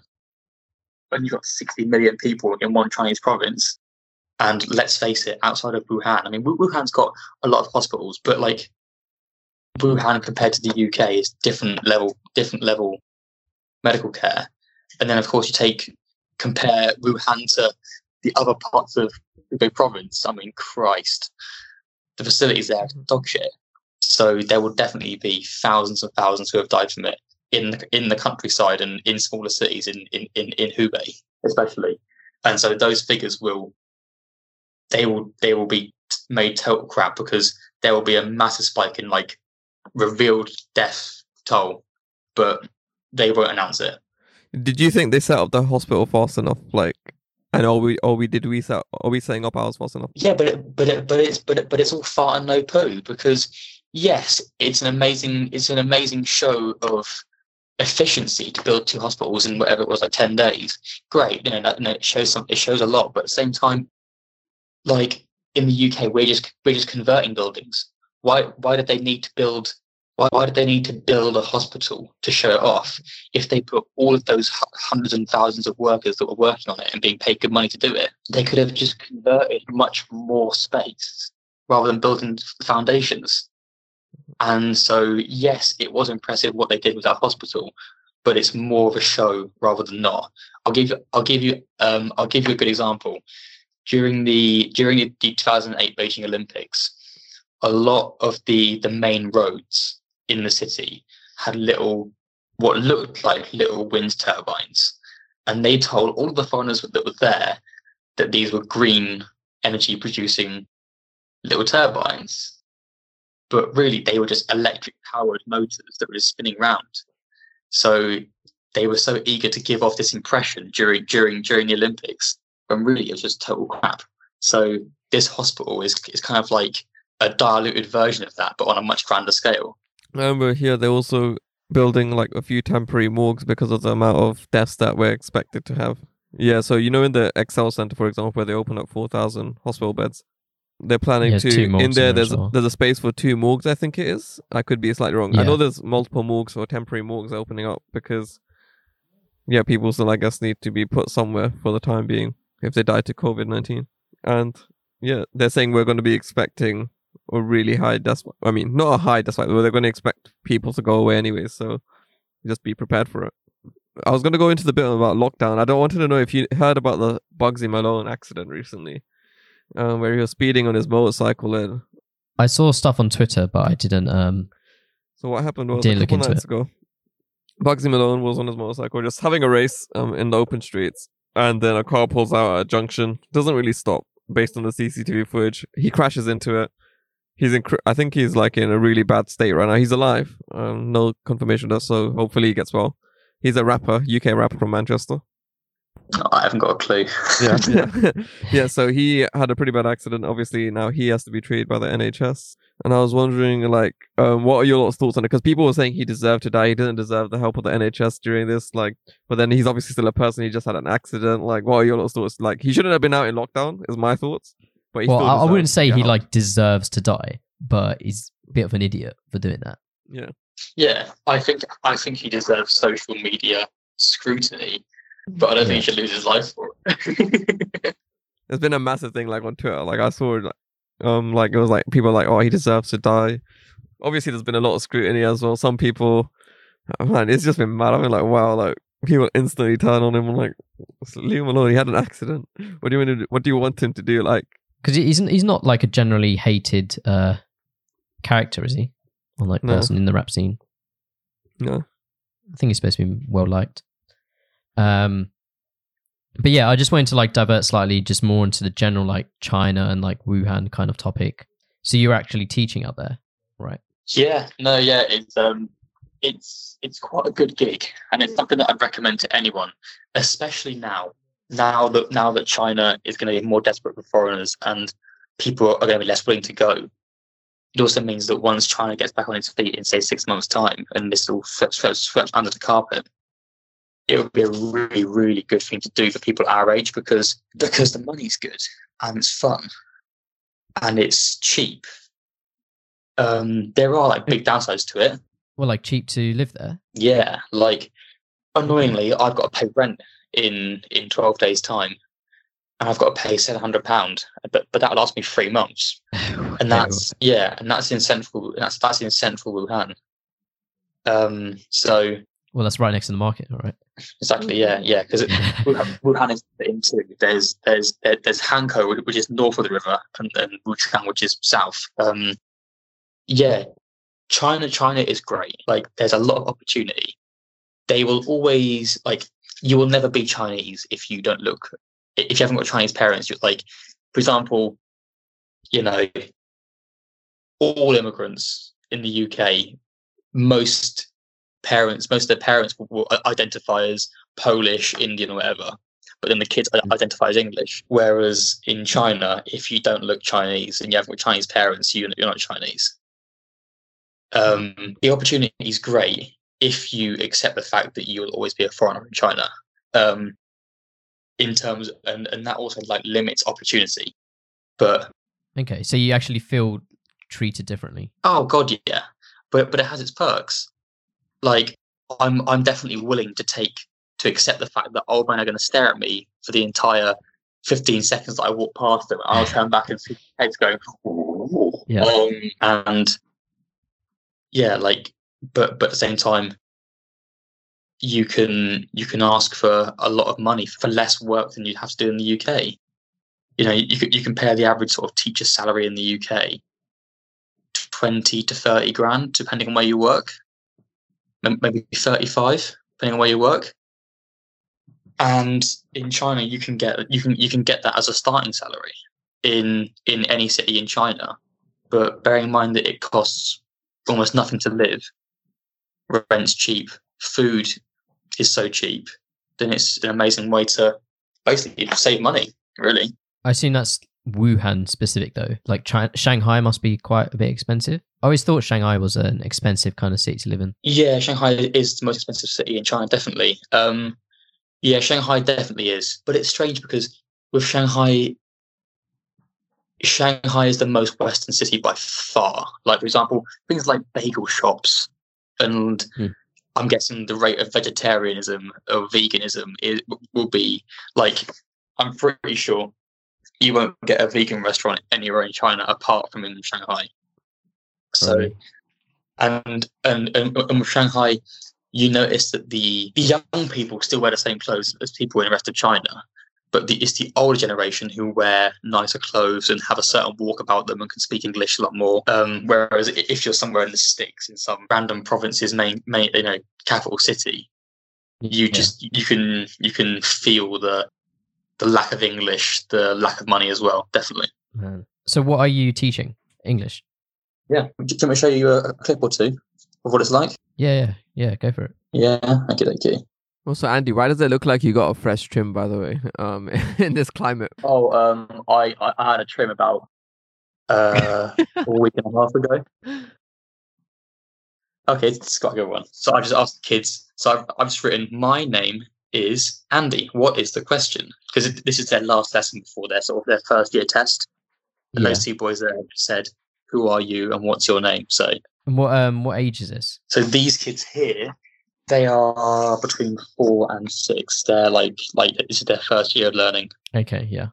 when you've got 60 million people in one Chinese province, and let's face it, outside of Wuhan, I mean, Wuhan's got a lot of hospitals, but like Wuhan compared to the UK is different level, different level medical care. And then, of course, you take compare Wuhan to the other parts of Hubei province. I mean, Christ, the facilities there are mm-hmm. dog shit. So there will definitely be thousands and thousands who have died from it in the, in the countryside and in smaller cities in, in, in, in Hubei, especially. And so those figures will they will they will be made total crap because there will be a massive spike in like revealed death toll, but they won't announce it. Did you think they set up the hospital fast enough? Like, and are we, are we, did we set, are we setting up ours fast enough? Yeah, but it, but it, but it's but it, but it's all fart and no poo because yes, it's an amazing it's an amazing show of efficiency to build two hospitals in whatever it was like ten days. Great, you know, that, no, it shows some it shows a lot, but at the same time, like in the UK, we're just we're just converting buildings. Why why did they need to build? Why, why did they need to build a hospital to show it off if they put all of those hundreds and thousands of workers that were working on it and being paid good money to do it? They could have just converted much more space rather than building foundations. And so, yes, it was impressive what they did with that hospital, but it's more of a show rather than not. I'll give you, I'll give you, um, I'll give you a good example. During the during the 2008 Beijing Olympics, a lot of the the main roads in the city had little, what looked like little wind turbines, and they told all of the foreigners that were there that these were green energy producing little turbines but really they were just electric powered motors that were just spinning around. So they were so eager to give off this impression during during during the Olympics, when really it was just total crap. So this hospital is is kind of like a diluted version of that, but on a much grander scale. I remember here they're also building like a few temporary morgues because of the amount of deaths that we're expected to have. Yeah, so you know in the ExCeL Center, for example, where they open up four thousand hospital beds, they're planning Yeah, to in there. there There's well. there's a space for two morgues. I think it is. I could be slightly wrong. I know there's multiple morgues or temporary morgues opening up because yeah, people still I guess need to be put somewhere for the time being if they die to COVID nineteen. And yeah, they're saying we're going to be expecting a really high death. I mean, not a high rate, but they're going to expect people to go away anyway. So just be prepared for it. I was going to go into the bit about lockdown. I don't wanted to know if you heard about the Bugsy Malone accident recently, um, where he was speeding on his motorcycle. And I saw stuff on Twitter, but I didn't. Um, so what happened was a couple nights ago, Bugsy Malone was on his motorcycle just having a race um, in the open streets, and then a car pulls out at a junction. Doesn't really stop based on the CCTV footage. He crashes into it. He's in. I think he's like in a really bad state right now. He's alive. Um, no confirmation that, so hopefully he gets well. He's a rapper, UK rapper from Manchester. I haven't got a clue. yeah, yeah, yeah. So he had a pretty bad accident. Obviously, now he has to be treated by the NHS. And I was wondering, like, um, what are your thoughts on it? Because people were saying he deserved to die. He didn't deserve the help of the NHS during this. Like, but then he's obviously still a person. He just had an accident. Like, what are your thoughts? Like, he shouldn't have been out in lockdown. Is my thoughts. But he well, still I, I wouldn't say he help. like deserves to die, but he's a bit of an idiot for doing that. Yeah, Yeah, I think I think he deserves social media scrutiny, but I don't think he should lose his life for it. there's been a massive thing like on Twitter. Like I saw, like, um, like it was like people like, oh, he deserves to die. Obviously, there's been a lot of scrutiny as well. Some people, oh, man, it's just been mad. I've been like, wow, like people instantly turn on him. I'm like, leave him alone. He had an accident. What do you want to do? What do you want him to do? Like, Because he's he's not like a generally hated uh, character, is he? Or like No. person in the rap scene. no, I think he's supposed to be well liked. Um, but yeah, I just wanted to like divert slightly, just more into the general like China and like Wuhan kind of topic. So you're actually teaching out there, right? yeah, no, yeah, it's um, it's it's quite a good gig, and it's something that I'd recommend to anyone, especially now. Now that now that China is going to be more desperate for foreigners, and people are going to be less willing to go. It also means that once China gets back on its feet in say six months' time, and this all swept, swept, swept under the carpet, it would be a really, really good thing to do for people our age because because the money's good and it's fun and it's cheap. Um, there are like big downsides to it. Well, like cheap to live there. Yeah, like annoyingly, I've got to pay rent in in twelve days' time, and I've got to pay seven hundred pound. But but that lasts me three months, and that's yeah, and that's in central. That's that's in central Wuhan. Um. So well, that's right next to the market, all right? exactly, yeah, yeah, because Wuhan, Wuhan is split into there's there's there's Hankou, which is north of the river, and then Wuchang, which is south. Um, yeah, China, China is great. Like, there's a lot of opportunity. They will always like you will never be Chinese if you don't look. If you haven't got Chinese parents, you're like, for example, you know, all immigrants in the UK, most parents, most of their parents will, will identify as Polish, Indian, or whatever. But then the kids identify as English. Whereas in China, if you don't look Chinese and you haven't got Chinese parents, you, you're not Chinese. Um, the opportunity is great if you accept the fact that you will always be a foreigner in China. Um, in terms, and, and that also like limits opportunity. But Okay, so you actually feel treated differently. Oh god, yeah. But but it has its perks. Like I'm I'm definitely willing to take to accept the fact that old men are going to stare at me for the entire 15 seconds that I walk past them. I'll turn back and see heads going. Yeah. Um, and yeah, like, but but at the same time, you can you can ask for a lot of money for less work than you'd have to do in the UK. You know, you you compare the average sort of teacher salary in the UK, twenty to thirty grand, depending on where you work. Maybe thirty-five, depending on where you work. And in China, you can get you can you can get that as a starting salary in in any city in China. But bearing in mind that it costs almost nothing to live, rent's cheap, food is so cheap, then it's an amazing way to basically save money, really. I assume that's Wuhan specific though. Like China, Shanghai must be quite a bit expensive. I always thought Shanghai was an expensive kind of city to live in. Yeah, Shanghai is the most expensive city in China, definitely. Um, yeah, Shanghai definitely is. But it's strange because with Shanghai, Shanghai is the most Western city by far. Like, for example, things like bagel shops and Hmm. I'm guessing the rate of vegetarianism or veganism is, will be like, I'm pretty sure you won't get a vegan restaurant anywhere in China apart from in Shanghai. So, Right. and, and, and, and with Shanghai, you notice that the, the young people still wear the same clothes as people in the rest of China, but the, it's the older generation who wear nicer clothes and have a certain walk about them and can speak English a lot more. Um, whereas if you're somewhere in the sticks, in some random province's main, main you know, capital city, you Yeah. just you can you can feel the the lack of English, the lack of money as well. Definitely. Man. So what are you teaching? English. Yeah. Do you want me to show you a, a clip or two of what it's like? Yeah, yeah, yeah. Go for it. Yeah. Okay. Okay. Also, Andy, why does it look like you got a fresh trim? By the way, um, in this climate. Oh, um, I, I, I had a trim about uh, a week and a half ago. Okay, it's quite a good one. So I just asked the kids. So I've, I've just written, my name is Andy. What is the question? Because this is their last lesson before their sort of their first year test. And Yeah. those two boys there said, "Who are you and what's your name?" So, And what um what age is this? so these kids here, they are between four and six. They're like like this is their first year of learning. Okay, yeah.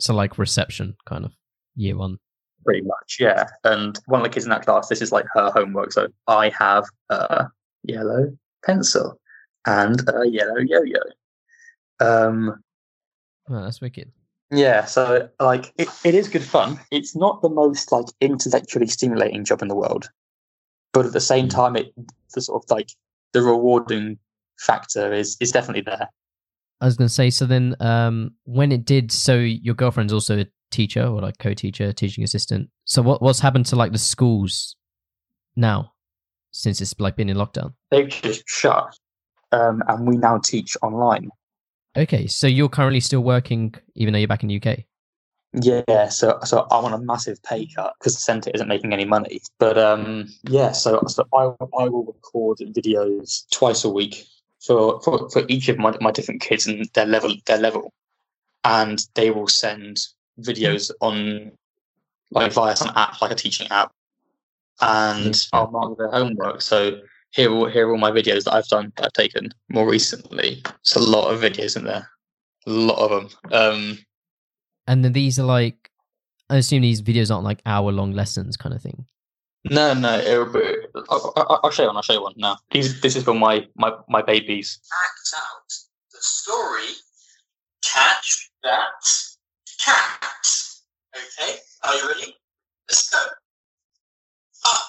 So like reception kind of year one. pretty much yeah and one of the kids in that class this is like her homework so i have a yellow pencil and a yellow yo-yo um Oh, that's wicked. yeah so like it, it is good fun it's not the most like intellectually stimulating job in the world but at the same Mm. time it the sort of like the rewarding factor is is definitely there I was gonna say, so then um when it did so your girlfriend's also a teacher or like co teacher, teaching assistant. So what what's happened to like the schools now since it's like been in lockdown? they've just shut um and we now teach online Okay, so you're currently still working even though you're back in the UK. Yeah, so so I'm on a massive pay cut because the centre isn't making any money. But um, yeah, so so I I will record videos twice a week for for, for each of my, my different kids and their level their level, and they will send videos on like via some app like a teaching app, and. I'll mark their homework. So here are, here are all my videos that I've done that I've taken more recently. It's a lot of videos in there, a lot of them. Um, And then these are like I assume these videos aren't like hour long lessons kind of thing. No, no. It'll be, I'll, I'll I'll show you one. I'll show you one now. These, this is for my, my, my babies. Act out the story. Catch that cat. Okay. Are you ready? Let's go. Up.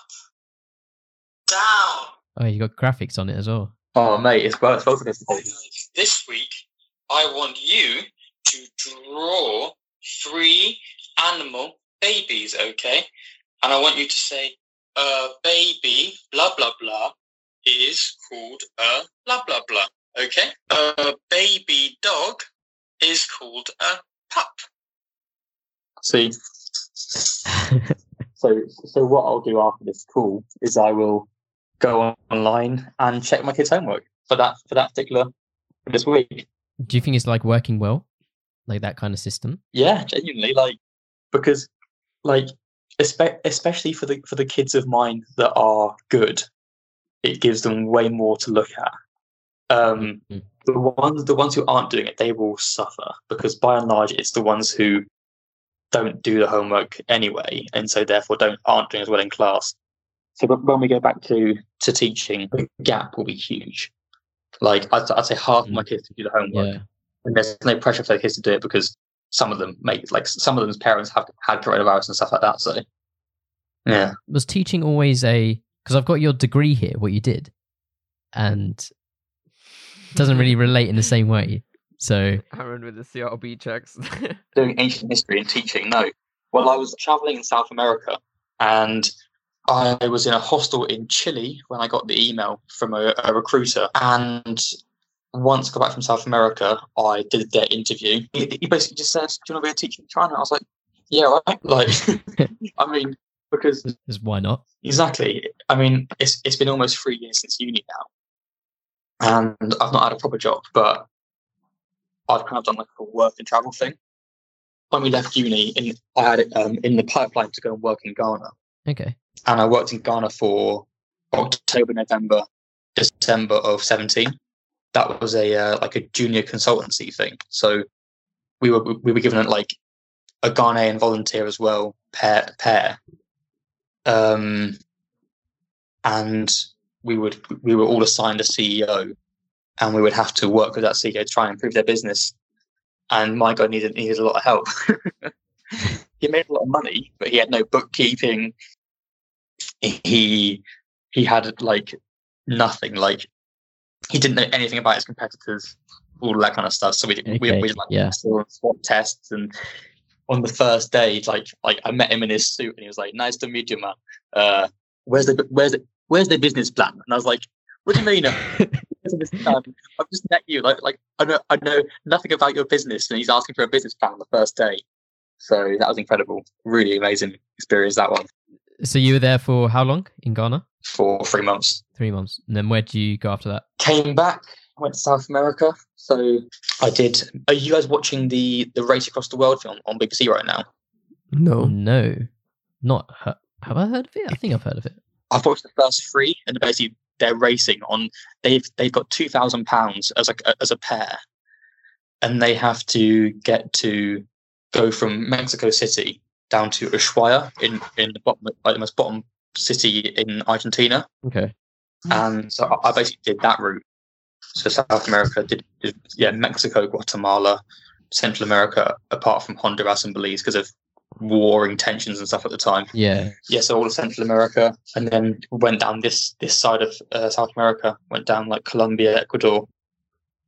Down. Oh, you got graphics on it as well. Oh, mate, it's well, it's both of us. This week, I want you to draw three animal babies, okay? And I want you to say, a baby, blah, blah, blah, is called a blah, blah, blah, okay? A baby dog is called a pup. See? So, so what I'll do after this call is I will go online and check my kids' homework for that for that particular for this week. Do you think it's like working well? Like that kind of system? Yeah, genuinely, like because like espe- especially for the for the kids of mine that are good, it gives them way more to look at. Um, Mm. the ones the ones who aren't doing it, they will suffer because by and large, it's the ones who don't do the homework anyway, and so therefore don't aren't doing as well in class So but when we go back to to teaching, the gap will be huge. Like I'd, I'd say half of my kids do the homework, Yeah. And there's no pressure for their kids to do it because some of them make like some of them's parents have had coronavirus and stuff like that. So yeah, Was teaching always a because I've got your degree here, what you did, and it doesn't really relate in the same way. So Aaron with the CRB checks. doing ancient history and teaching. No. Well, I was traveling in South America and I was in a hostel in Chile when I got the email from a, a recruiter. And once I got back from South America, I did their interview. He, he basically just said, Do you want to be a teacher in China? I was like, Yeah, right. Like, I mean, because just why not? Exactly. I mean, it's it's been almost three years since uni now, and I've not had a proper job, but I've kind of done like a work and travel thing. When we left uni, in, I had it um, in the pipeline to go and work in Ghana, Okay. and I worked in Ghana for October, November, December of seventeen. That was a uh, like a junior consultancy thing. So we were we were given like a Ghanaian volunteer as well, pair pair, um, and we would we were all assigned a CEO, and we would have to work with that CEO to try and improve their business. And my guy needed needed a lot of help. he made a lot of money, but he had no bookkeeping. He he had like nothing. Like he didn't know anything about his competitors, all that kind of stuff. So we did, we, Okay, we did like yeah. SWOT tests and on the first day, like like I met him in his suit and he was like, "Nice to meet you, man. Uh, where's the where's the where's the business plan?" And I was like, "What do you mean? uh, where's the business plan? I've just met you. Like like I know I know nothing about your business." And he's asking for a business plan on the first day. So that was incredible. Really amazing experience that one So you were there for how long in Ghana? For three months. Three months. And then where do you go after that? Came back, went to South America. So I did. Are you guys watching the the Race Across the World film on BBC right now? no. No, not have I heard of it? I think I've heard of it. I've watched the first three, and basically they're racing on. They've they've got two thousand pounds as a as a pair, and they have to get to go from Mexico City down to Ushuaia in in the bottom like the most bottom city in Argentina. Okay. And so I I basically did that route. So South America did, did yeah Mexico, Guatemala, Central America, apart from Honduras and Belize because of warring tensions and stuff at the time Yeah. yeah, so all of Central America, and then went down this this side of uh, South America. Went down like Colombia, Ecuador,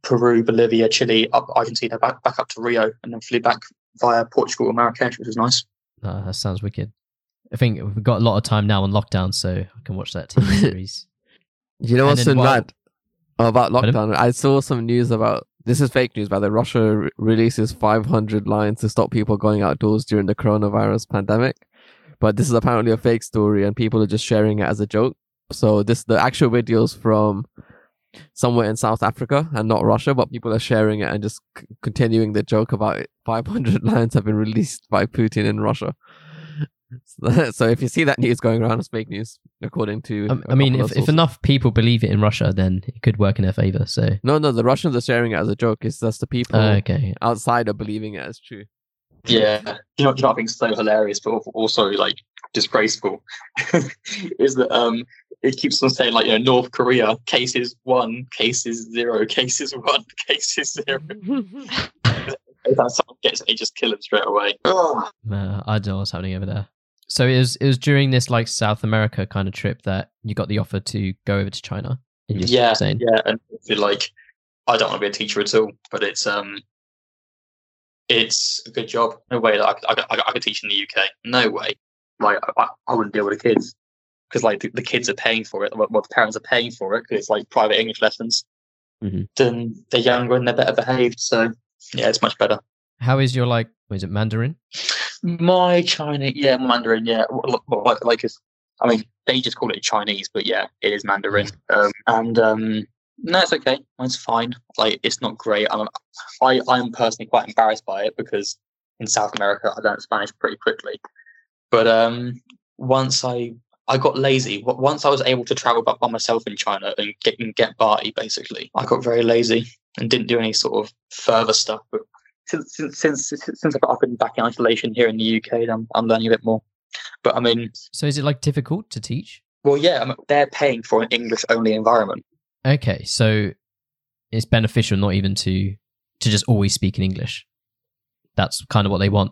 Peru, Bolivia, Chile, up Argentina, back back up to Rio, and then flew back via Portugal and Marrakesh, which was nice. Uh, that sounds wicked. I think we've got a lot of time now on lockdown, so I can watch that TV series. You know And what's so while- mad about Pardon? lockdown? I saw some news about this is fake news, but that Russia re- releases 500 lines to stop people going outdoors during the coronavirus pandemic. But this is apparently a fake story, and people are just sharing it as a joke. So this the actual videos from somewhere in South Africa and not Russia, but people are sharing it and just c- continuing the joke about it. 500 lines have been released by Putin in Russia. So, so if you see that news going around, it's fake news, according to. Um, a I mean, if, if enough people believe it in Russia, then it could work in their favor. So, No, no, the Russians are sharing it as a joke. It's just the people uh, okay. outside are believing it as true. Yeah, you know, you know, what I think so hilarious, but also like disgraceful, is that um, it keeps on saying like you know North Korea cases one, cases zero, cases one, cases zero. If that someone gets it, they just kill him straight away. Oh. Uh, I don't know what's happening over there. So it was it was during this like South America kind of trip that you got the offer to go over to China. Yeah, saying. yeah, and feel like I don't want to be a teacher at all, but it's um, it's a good job. No way that I could, I could, I could teach in the UK. No way. Like I, I wouldn't deal with the kids because like the, the kids are paying for it. Well, the parents are paying for it because it's like private English lessons. Mhm. Then they're younger and they're better behaved. So yeah, it's much better. How is your like? Is it Mandarin? My Chinese, yeah, Mandarin, yeah. Like, it's, I mean, they just call it Chinese, but yeah, it is Mandarin. Um, and um, no, it's okay. It's fine. Like, it's not great. I'm, I, I'm personally quite embarrassed by it because in South America, I learned Spanish pretty quickly. But um, once I, I got lazy. Once I was able to travel by, by myself in China and get and get by, basically, I got very lazy and didn't do any sort of further stuff. Since since since since I've been back in isolation here in the UK, I'm I'm learning a bit more. But I mean, So is it like difficult to teach? Well, yeah, I mean, they're paying for an English only environment. Okay, so it's beneficial not even to to just always speak in English. That's kind of what they want.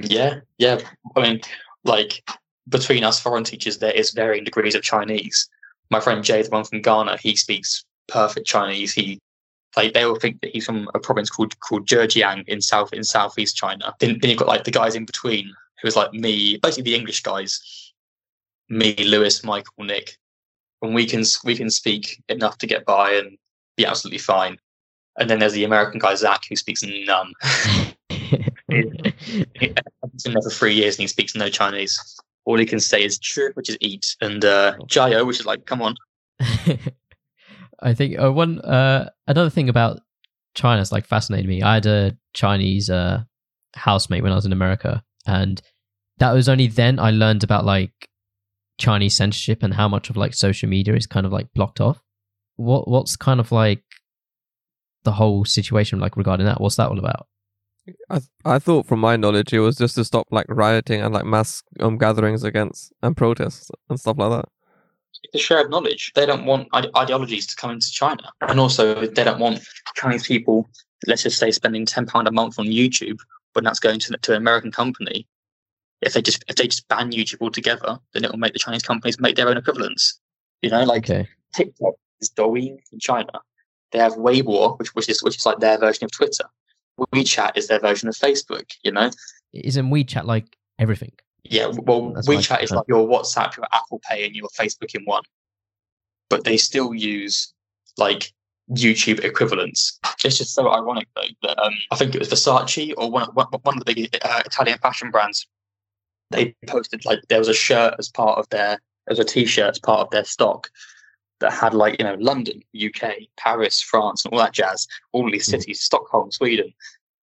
Yeah, yeah. I mean, like between us foreign teachers, there is varying degrees of Chinese. My friend Jay, the one from Ghana, he speaks perfect Chinese. He like they all think that he's from a province called called Zhejiang in south in southeast China. Then, then you've got like the guys in between, who is like me, basically the English guys, me, Lewis, Michael, Nick, and we can we can speak enough to get by and be absolutely fine. And then there's the American guy Zach who speaks none. He's been there for three years and he speaks no Chinese. All he can say is "chu," which is eat, and uh, "jayo," which is like "come on." I think uh, one uh, another thing about China is like fascinated me. I had a Chinese uh, housemate when I was in America, and that was only then I learned about like Chinese censorship and how much of like social media is kind of like blocked off. What what's kind of like the whole situation like regarding that? What's that all about? I I thought from my knowledge it was just to stop like rioting and like mass um gatherings against and protests and stuff like that. It's a shared knowledge. They don't want ideologies to come into China, and also they don't want Chinese people, let's just say, spending ten pound a month on YouTube when that's going to to an American company. If they just if they just ban YouTube altogether, then it will make the Chinese companies make their own equivalents. You know, like Okay. TikTok is Douyin in China. They have Weibo, which, which is which is like their version of Twitter. WeChat is their version of Facebook. You know, Isn't WeChat like everything? Yeah. Well, That's WeChat is like your WhatsApp, your Apple Pay, and your Facebook in one. But they still use like YouTube equivalents. It's just so ironic though that um, I think it was Versace or one one one of the big uh, Italian fashion brands. They posted like there was a shirt as part of their as a T-shirt as part of their stock that had like you know London, UK, Paris, France, and all that jazz. All these Mm. cities, Stockholm, Sweden,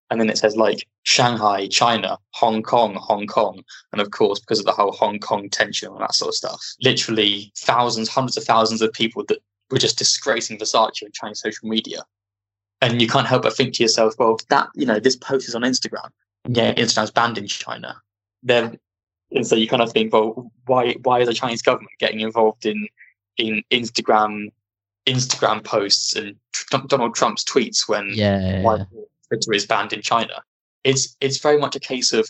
and then it says like Shanghai, China, Hong Kong, Hong Kong, and of course because of the whole Hong Kong tension and that sort of stuff. Literally thousands, hundreds of thousands of people that were just disgracing Versace on Chinese social media. And you can't help but think to yourself, well, that you know, this post is on Instagram. Yeah, Instagram's banned in China. Then and so you kind of think, well, why why is the Chinese government getting involved in in Instagram Instagram posts and Tr- Donald Trump's tweets when Yeah. why Twitter is banned in China? It's it's very much a case of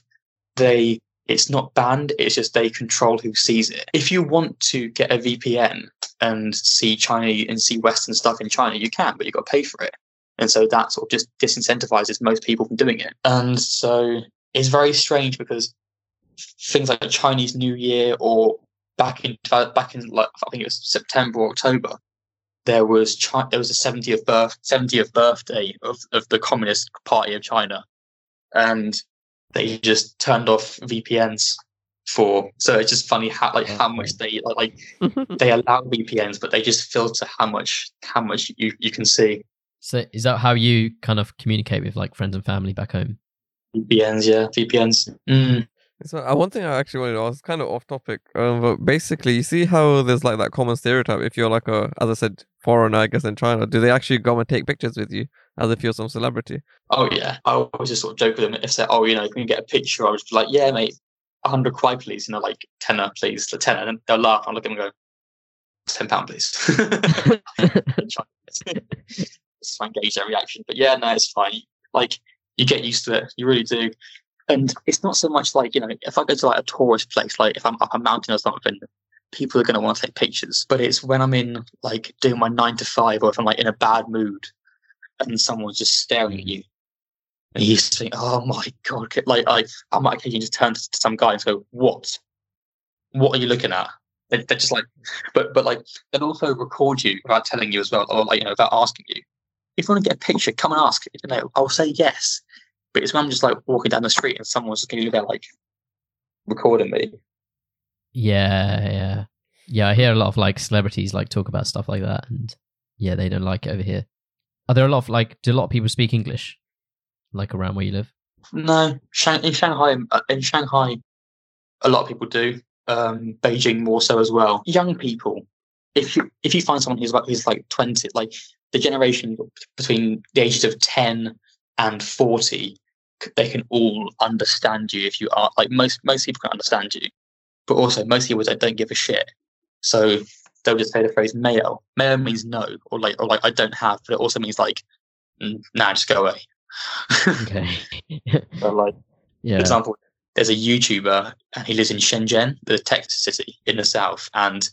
they it's not banned, it's just they control who sees it. If you want to get a VPN and see China and see Western stuff in China, you can, but you've got to pay for it. And so that sort of just disincentivizes most people from doing it. And so it's very strange because things like Chinese New Year or back in back in like I think it was September or October, there was Chi- there was a 70th birth 70th birthday of, of the Communist Party of China, and they just turned off VPNs for. So it's just funny how like how much they like they allow VPNs, but they just filter how much how much you you can see. So is that how you kind of communicate with like friends and family back home? VPNs, yeah, VPNs. Mm. So uh, one thing I actually wanted to ask, kind of off topic, um, but basically, you see how there's like that common stereotype. If you're like a, as I said, foreigner, I guess in China, do they actually go and take pictures with you as if you're some celebrity? Oh yeah, I always just sort of joke with them if they say, oh you know can you get a picture? I was like yeah mate, a hundred quid, please, you know like tenner please, the tenner, and they'll laugh. I'll look at them and go, ten pound please. Just try and gauge their reaction, but yeah, no, it's fine. Like you get used to it, you really do. And it's not so much like you know if I go to like a tourist place, like if I'm up a mountain or something. People are going to want to take pictures, but it's when I'm in like doing my nine to five, or if I'm like in a bad mood, and someone's just staring at you, and you to think, "Oh my god!" Like I, I might occasionally just turn to some guy and go, "What? What are you looking at?" They're, they're just like, but but like they'll also record you without telling you as well, or like you know without asking you. If you want to get a picture, come and ask. You know, I'll say yes. But it's when I'm just like walking down the street and someone's just going to be there like recording me. Yeah, yeah, yeah. I hear a lot of like celebrities like talk about stuff like that, and yeah, they don't like it over here. Are there a lot of like? Do a lot of people speak English, like around where you live? No, in Shanghai, uh, in Shanghai, a lot of people do. Um, Beijing more so as well. Young people, if you if you find someone who's like who's like twenty, like the generation between the ages of ten and forty, they can all understand you if you are like most most people can understand you, but also most people don't, don't give a shit. So they'll just say the phrase "mayo." Mayo means no, or like, or like I don't have, but it also means like, "Mm, nah, just go away. Okay. so like, yeah. for example, there's a YouTuber and he lives in Shenzhen, the tech city in the south, and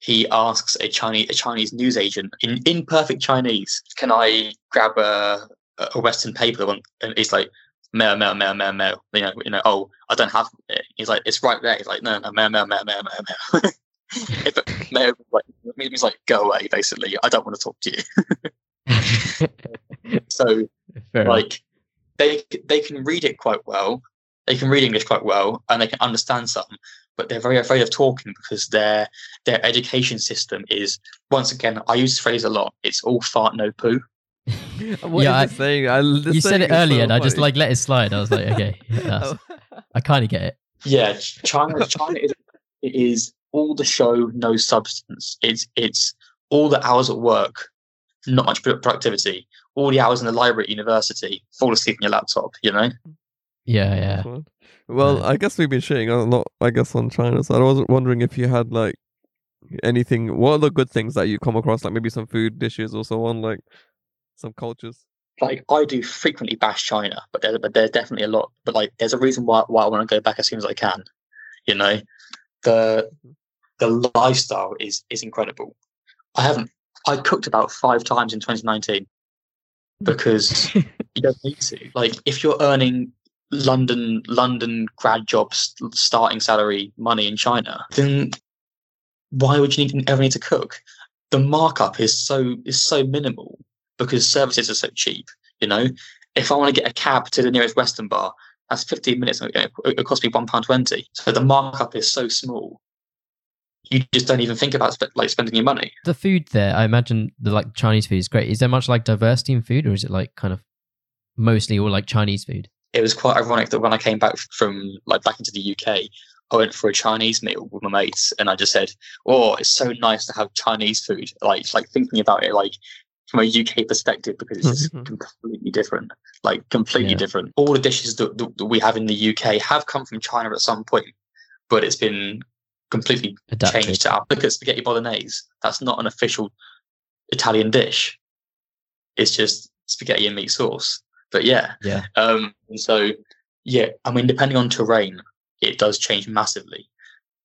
he asks a Chinese a Chinese news agent in, in perfect Chinese, "Can I grab a a Western paper?" one?" And he's like, "Mail, mail, mail, mail, mail." You know, you know. Oh, I don't have it. He's like, "It's right there." He's like, "No, no, mail, mail, mail, mail, mail, mail." if it, mail like means like go away. Basically, I don't want to talk to you. So Fair enough. like they they can read it quite well they can read english quite well and they can understand some but they're very afraid of talking because their their education system is once again i use this phrase a lot it's all fart no poo What Yeah, is it saying? I, the you said it earlier, so and I just like let it slide. I was like, okay, yeah, I kind of get it. yeah china china is, it is all the show no substance it's it's all the hours at work not much productivity all the hours in the library at university fall asleep on your laptop you know Yeah, yeah. Well, Well, Uh, I guess we've been shitting a lot, I guess, on China. So I was wondering if you had like anything. What are the good things that you come across? Like maybe some food dishes or so on, like some cultures. like I do frequently bash China, but there, but there's definitely a lot. But like, there's a reason why why I want to go back as soon as I can. You know, the mm-hmm. the lifestyle is is incredible. I haven't. I cooked about five times in 2019 because you don't need to. Like, if you're earning London London grad jobs starting salary money in China, then why would you need, ever need to cook? The markup is so is so minimal because services are so cheap. You know, if I want to get a cab to the nearest Western bar, that's 15 minutes. and It it costs me one pound twenty. So the markup is so small. You just don't even think about like spending your money. the food there, I imagine the like Chinese food is great. Is there much like diversity in food, or is it like kind of mostly all like Chinese food? It was quite ironic that when I came back from like back into the UK, I went for a Chinese meal with my mates, and I just said, "Oh, it's so nice to have Chinese food." Like, like thinking about it, like from a UK perspective, because it's Mhm. completely different. Like, completely Yeah. different. All the dishes that, that, that we have in the UK have come from China at some point, but it's been completely Adapted. changed to look at spaghetti bolognese. That's not an official Italian dish. It's just spaghetti and meat sauce. But yeah. Yeah. Um and so yeah, I mean depending on terrain, it does change massively.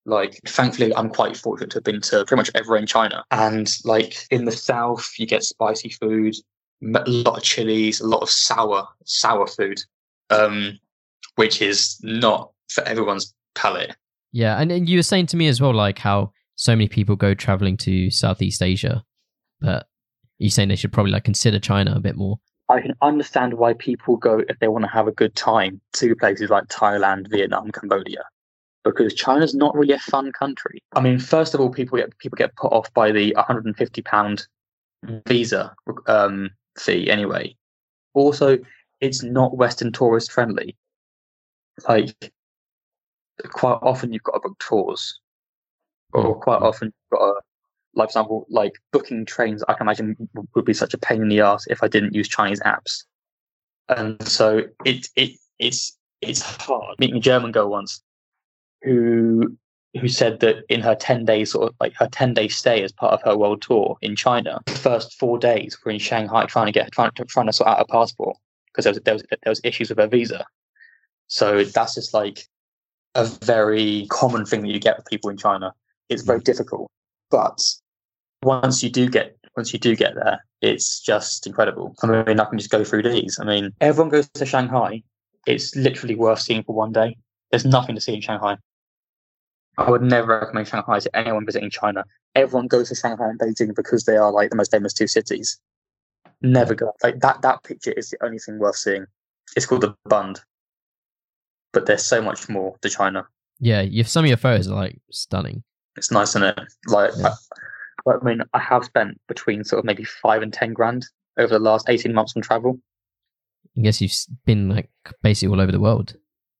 Like thankfully I'm quite fortunate to have been to pretty much everywhere in China. And like in the south you get spicy food, a lot of chilies, a lot of sour sour food. Um which is not for everyone's palate. Yeah, and, and you were saying to me as well, like how so many people go traveling to Southeast Asia, but you're saying they should probably like consider China a bit more. I can understand why people go if they want to have a good time to places like Thailand, Vietnam, Cambodia, because China's not really a fun country. I mean, first of all, people get people get put off by the 150 pound visa um, fee anyway. Also, it's not Western tourist friendly. Like, quite often you've got to book tours, or quite Mm. often you've got to like for example, like booking trains, I can imagine would be such a pain in the ass if I didn't use Chinese apps. And so it it it's it's hard. Meeting a German girl once, who who said that in her ten days sort of like her ten day stay as part of her world tour in China, the first four days were in Shanghai trying to get trying to trying to sort out a passport because there was there was there was issues with her visa. So that's just like a very common thing that you get with people in China. It's very mm. difficult, but once you do get once you do get there, it's just incredible. I mean, I can just go through these. I mean, everyone goes to Shanghai. It's literally worth seeing for one day. There's nothing to see in Shanghai. I would never recommend Shanghai to anyone visiting China. Everyone goes to Shanghai and Beijing because they are like the most famous two cities. Never go like that. That picture is the only thing worth seeing. It's called the Bund, but there's so much more to China. Yeah, you some of your photos are like stunning. It's nice, isn't it? Like, Yeah. I, I mean, I have spent between sort of maybe five and ten grand over the last eighteen months on travel. I guess you've been like basically all over the world,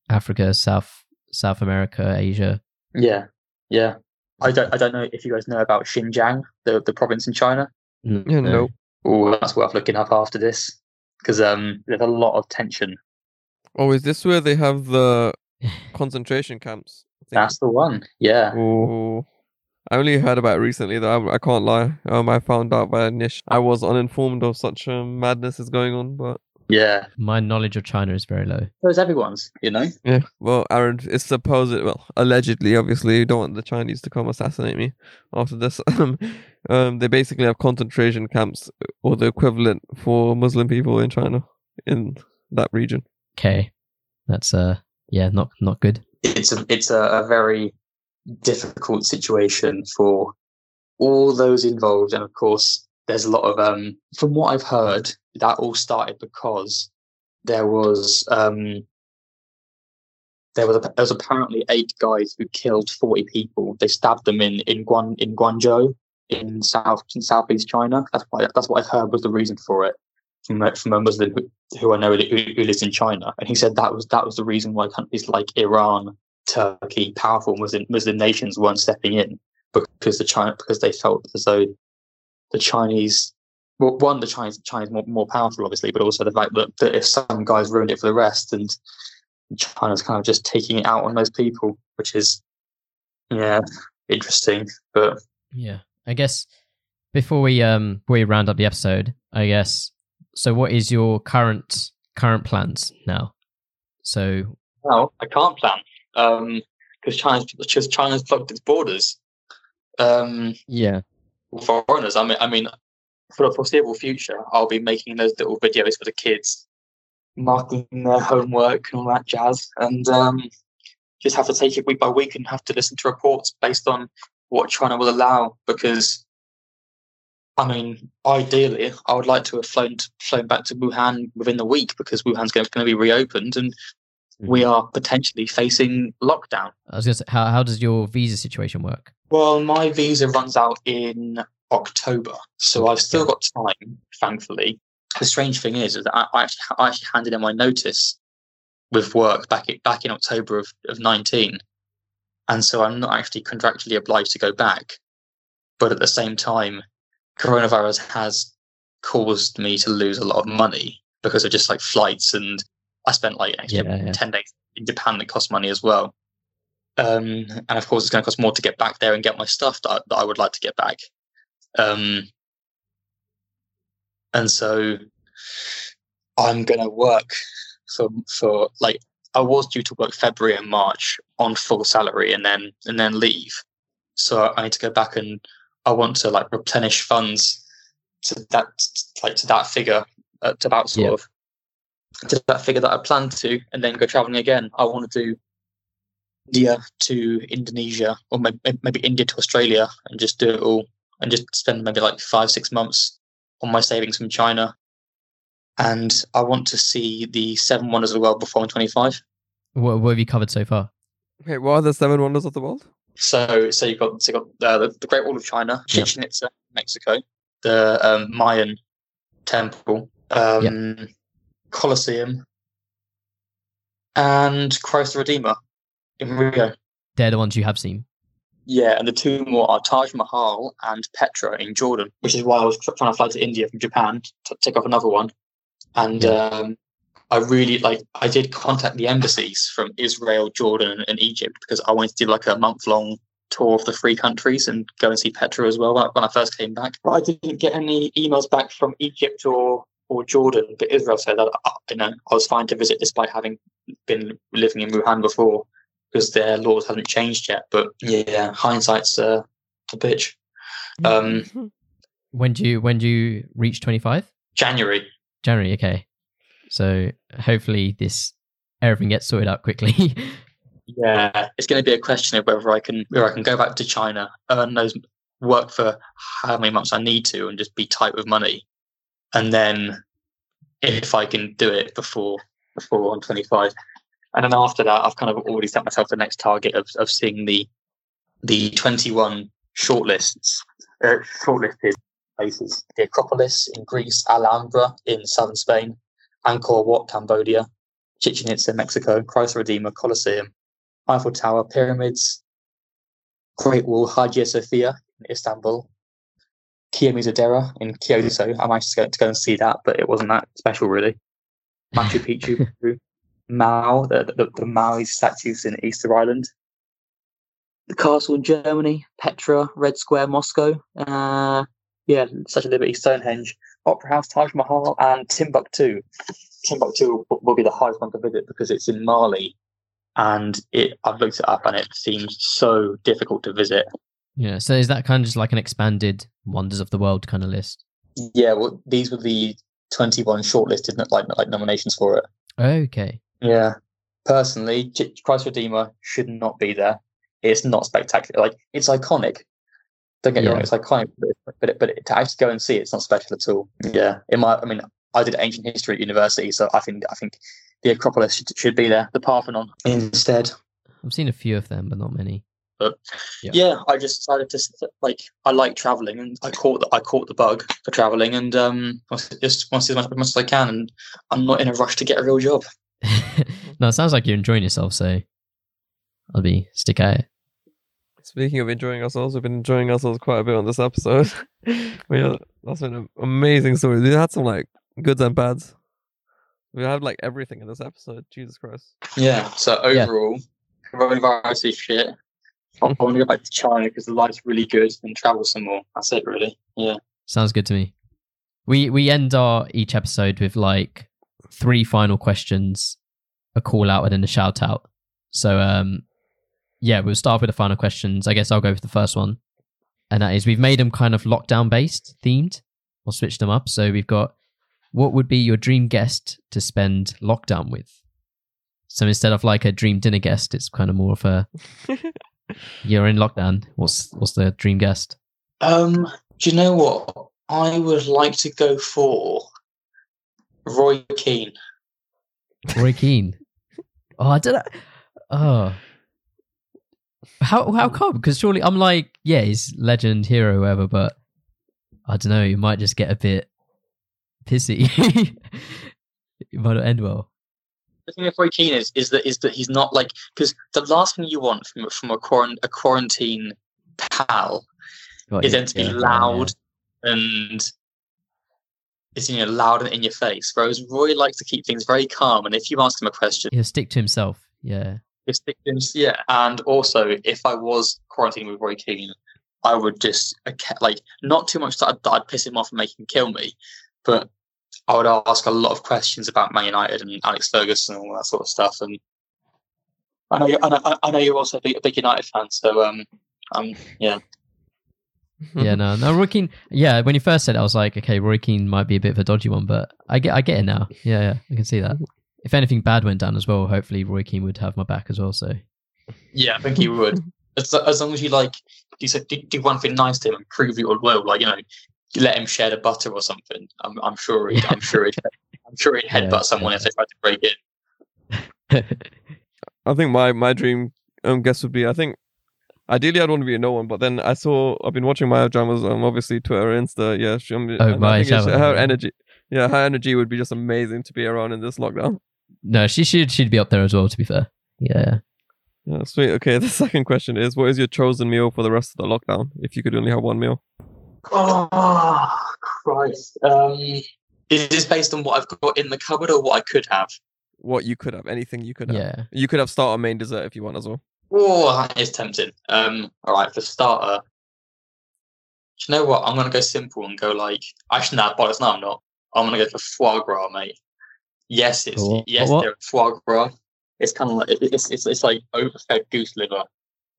Africa, South South America, Asia. Yeah, yeah. I don't, I don't know if you guys know about Xinjiang, the the province in China. Mm, Yeah, no. Oh, that's worth looking up after this because um, there's a lot of tension. Oh, is this where they have the concentration camps? I. That's the one. Yeah, Oh, I only heard about it recently, though. I, I can't lie. Um, I found out by Nish. I was uninformed of such um, madness is going on, but Yeah, My knowledge of China is very low. so is everyone's. You know. yeah. Well, Aaron, it's supposed, well, allegedly, obviously, you don't want the Chinese to come assassinate me after this. Um, um, they basically have concentration camps or the equivalent for Muslim people in China in that region. Okay, that's uh, yeah, not not good. it's a it's a, a very difficult situation for all those involved, and of course, there's a lot of um. From what I've heard, that all started because there was um. There was a, there was apparently eight guys who killed forty people. They stabbed them in in Guan in Guangzhou in south in southeast China. That's why that's what I've heard was the reason for it from from a Muslim who, who I know who, who lives in China, and he said that was that was the reason why countries like Iran Turkey, powerful Muslim Muslim nations weren't stepping in because the China because they felt as though the Chinese well one the Chinese Chinese more, more powerful obviously, but also the fact that, that if some guys ruined it for the rest and China's kind of just taking it out on those people, which is yeah, interesting. But Yeah, I guess before we um before we round up the episode, I guess. So, what is your current current plans now? So, no, I can't plan. Um because China's because China's blocked its borders. Um yeah, foreigners. I mean, I mean, for the foreseeable future, I'll be making those little videos for the kids, marking their homework and all that jazz, and um, just have to take it week by week and have to listen to reports based on what China will allow. Because, I mean, ideally, I would like to have flown flown back to Wuhan within the week because Wuhan's going to be reopened and. We are potentially facing lockdown. I was gonna say, how how does your visa situation work? Well, my visa runs out in October, so I've still got time, thankfully. The strange thing is, is that I, I, actually, I actually handed in my notice with work back in, back in October of, of 19. And so I'm not actually contractually obliged to go back. But at the same time, coronavirus has caused me to lose a lot of money because of just like flights and I spent like Yeah, yeah. 10 days in Japan that cost money as well. Um, and of course, it's going to cost more to get back there and get my stuff that I, that I would like to get back. Um, and so I'm going to work for for like I was due to work February and March on full salary and then and then leave. So I need to go back and I want to like replenish funds to that like to that figure uh, to about sort Yeah. of to that figure that I planned to, and then go traveling again. I want to do India to Indonesia, or maybe, maybe India to Australia, and just do it all, and just spend maybe like five six months on my savings from China. And I want to see the seven wonders of the world before I'm 25. What, what have you covered so far? Okay, what are the seven wonders of the world? So, so you've got, so you've got uh, the, the Great Wall of China, Yeah. Chichen Itza, Mexico, the um, Mayan temple, um, Colosseum, and Christ the Redeemer in Rio. They're the ones you have seen. Yeah, and the two more are Taj Mahal and Petra in Jordan, which is why I was trying to fly to India from Japan to take off another one. And um, I really like. I did contact the embassies from Israel, Jordan, and Egypt because I wanted to do like a month long tour of the three countries and go and see Petra as well when- when I first came back. But I didn't get any emails back from Egypt or or Jordan, but Israel said that uh, you know I was fine to visit despite having been living in Wuhan before because their laws haven't changed yet. But yeah, hindsight's uh, a bitch. Um, When do you when do you reach twenty five? January. January. Okay. So hopefully this everything gets sorted out quickly. Yeah, it's going to be a question of whether I can whether I can go back to China, earn those work for how many months I need to, and just be tight with money, and then if I can do it before before I'm 25, and then after that, I've kind of already set myself the next target of of seeing the the 21 shortlists uh, shortlisted places: the Acropolis in Greece, Alhambra in southern Spain, Angkor Wat, Cambodia, Chichen Itza, Mexico, Christ the Redeemer, Colosseum, Eiffel Tower, pyramids, Great Wall, Hagia Sophia in Istanbul, Kiyomizu in Kyoto. I managed to go, to go and see that, but it wasn't that special really. Machu Picchu, Mao, the, the, the Moai statues in Easter Island, the castle in Germany, Petra, Red Square, Moscow. Uh, yeah, Statue of Liberty, Stonehenge, Opera House, Taj Mahal, and Timbuktu. Timbuktu will, will be the hardest one to visit because it's in Mali, and it I've looked it up and it seems so difficult to visit. Yeah. So is that kind of just like an expanded wonders of the world kind of list? Yeah, well, these were the twenty-one shortlisted like like nominations for it. Okay. Yeah, personally, Christ Redeemer should not be there. It's not spectacular. Like it's iconic. Don't get me wrong, it's iconic, but but, it, but it, to actually go and see it, it's not special at all. Yeah, in my, I mean, I did ancient history at university, so I think I think the Acropolis should, should be there. The Parthenon instead. I've seen a few of them, but not many. Yeah. Yeah. I just decided to like I like traveling, and I caught the, I caught the bug for traveling, and um, just want to see as much, as much as I can, and I'm not in a rush to get a real job. no, it sounds like you're enjoying yourself, so I'll be stick at it. Speaking of enjoying ourselves, we've been enjoying ourselves quite a bit on this episode. we had, that's been an amazing story. We had some like goods and bads. We had like everything in this episode. Jesus Christ. Yeah. So Yeah. overall, coronavirus is shit. I want to go back to China because the life's really good and travel some more. That's it, really. Yeah. Sounds good to me. We we end our each episode with like three final questions, a call out, and then a shout out. So um, yeah, we'll start with the final questions. I guess I'll go with the first one, and that is we've made them kind of lockdown based themed. We'll switch them up. So we've got what would be your dream guest to spend lockdown with. So instead of like a dream dinner guest, it's kind of more of a you're in lockdown. What's what's the dream guest? Um. Do you know what? I would like to go for Roy Keane. Roy Keane. Oh, I don't know. Oh. How how come? Because surely I'm like, yeah, he's legend, hero, whatever, but I don't know, you might just get a bit pissy. it might not end well. The thing with Roy Keane is is that is that he's not like because the last thing you want from from a quarant a quarantine pal Got is you. then to be Yeah, yeah, loud and is you know loud and in your face. Whereas Roy likes to keep things very calm, and if you ask him a question. He'll stick to himself. Yeah. If victims, yeah. And also, if I was quarantining with Roy Keane, I would just like not too much that I'd, that I'd piss him off and make him kill me, but I would ask a lot of questions about Man United and Alex Ferguson and all that sort of stuff. And I know, you're, I know, I know you're also a big, a big United fan, so um, um, yeah, Yeah, no, no, Roy Keane. Yeah, when you first said it, I was like, okay, Roy Keane might be a bit of a dodgy one, but I get, I get it now. Yeah, yeah, I can see that. If anything bad went down as well, hopefully Roy Keane would have my back as well. So yeah, I think he would. As, as long as you like, you said do, do one thing nice to him and prove you're loyal, like you know, let him share the butter or something. I'm, I'm sure he'd, I'm sure he'd, I'm sure he'd Yeah, headbutt someone if they tried to break in. I think my my dream um guest would be I think ideally I'd want to be a no one, but then I saw I've been watching Maya Jama's um obviously Twitter, Insta, yeah. She, um, Oh, and I Maya Jama, her yeah. energy, yeah, her energy would be just amazing to be around in this lockdown. no, she should, she'd be up there as well. To be fair, yeah. Yeah, sweet. Okay, the second question is: What is your chosen meal for the rest of the lockdown? If you could only have one meal, Oh Christ! Um, is this based on what I've got in the cupboard or what I could have? what you could have, anything you could have. Yeah. You could have starter, main, dessert if you want as well. Oh, that is tempting. Um, all right, for starter, do you know what? I'm gonna go simple and go like. Actually, no, bollocks. No, I'm not. I'm gonna go for foie gras, mate. Yes, it's What- yes, what? foie gras. It's kind of like it's, it's it's like overfed goose liver.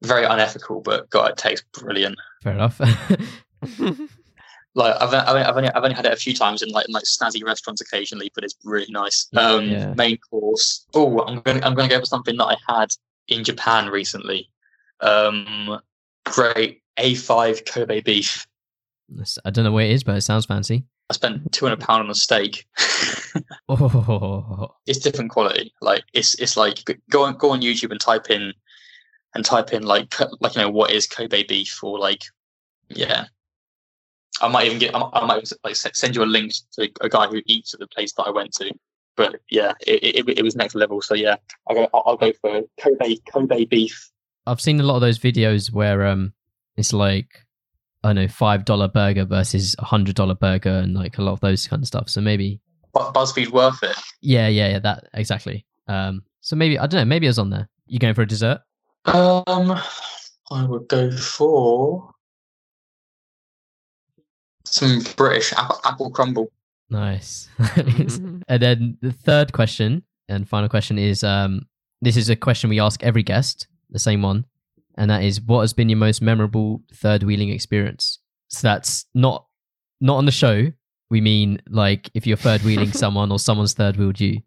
Very unethical, but God, it tastes brilliant. Fair enough. like I've, I've, only, I've only I've only had it a few times in like in like snazzy restaurants occasionally, but it's really nice. Um, Yeah. main course. Oh, I'm gonna I'm gonna go for something that I had in Japan recently. Um, great A5 Kobe beef. I don't know where it is, but it sounds fancy. I spent two hundred pound on a steak. Oh, it's different quality. Like it's it's like go on go on YouTube and type in and type in like like you know what is Kobe beef or like yeah. I might even get I might, I might like send you a link to a guy who eats at the place that I went to. But yeah, it, it, it was next level. So yeah, I'll go I'll, I'll go for Kobe Kobe beef. I've seen a lot of those videos where um, it's like I don't know five dollar burger versus a hundred dollar burger, and like a lot of those kind of stuff. So maybe, Bu- BuzzFeed worth it. yeah, yeah, yeah, that exactly. Um, so maybe I don't know. Maybe it was on there. You going for a dessert? Um, I would go for some British apple, apple crumble. Nice. and then the third question and final question is um this is a question we ask every guest, the same one, and that is what has been your most memorable third wheeling experience? So that's not not on the show. We mean like if you're third wheeling someone or someone's third wheeled you.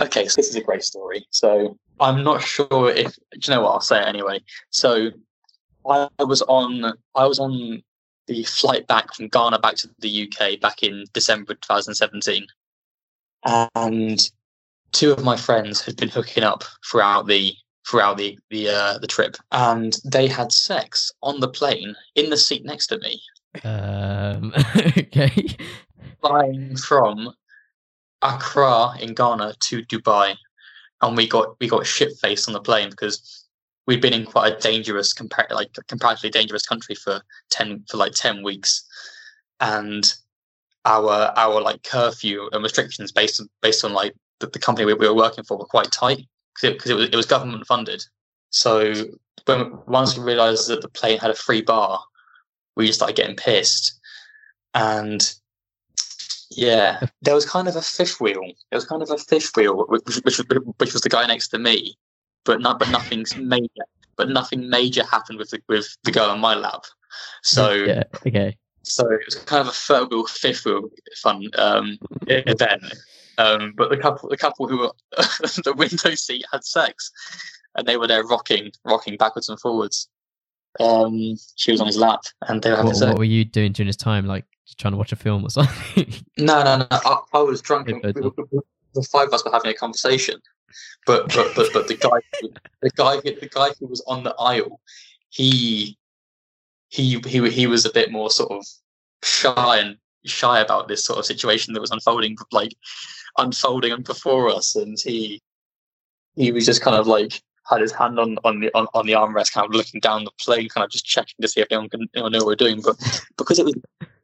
Okay, so this is a great story. So I'm not sure if do you know what I'll say it anyway. So I was on I was on the flight back from Ghana back to the UK back in December 2017, and two of my friends had been hooking up throughout the throughout the the uh, the trip, and they had sex on the plane in the seat next to me. Um, okay. Flying from Accra in Ghana to Dubai, and we got we got shit faced on the plane because we'd been in quite a dangerous compar- like comparatively dangerous country for 10 for like 10 weeks. And our our like curfew and restrictions based on based on like the, the company we, we, were working for were quite tight because it, it, was it was government funded. So when once we realized that the plane had a free bar we just started getting pissed. And yeah there was kind of a fifth wheel. There was kind of a fifth wheel which, which, which was the guy next to me but not but nothing's major but nothing major happened with the with the girl on my lap. So yeah, okay. So it was kind of a third wheel, fifth wheel fun um, event. Um, but the couple, the couple who were the window seat had sex, and they were there rocking, rocking backwards and forwards. Um, she was on his lap, and they were having what, sex. What were you doing during this time? Like trying to watch a film or something? no, no, no. I, I was drunk. And we, the five of us were having a conversation, but but but but the guy the guy the guy who was on the aisle, he he he he was a bit more sort of shy and shy about this sort of situation that was unfolding like unfolding before us, and he he was just kind of like had his hand on on the on, on the armrest, kind of looking down the plane, kind of just checking to see if anyone can know what we're doing. But because it was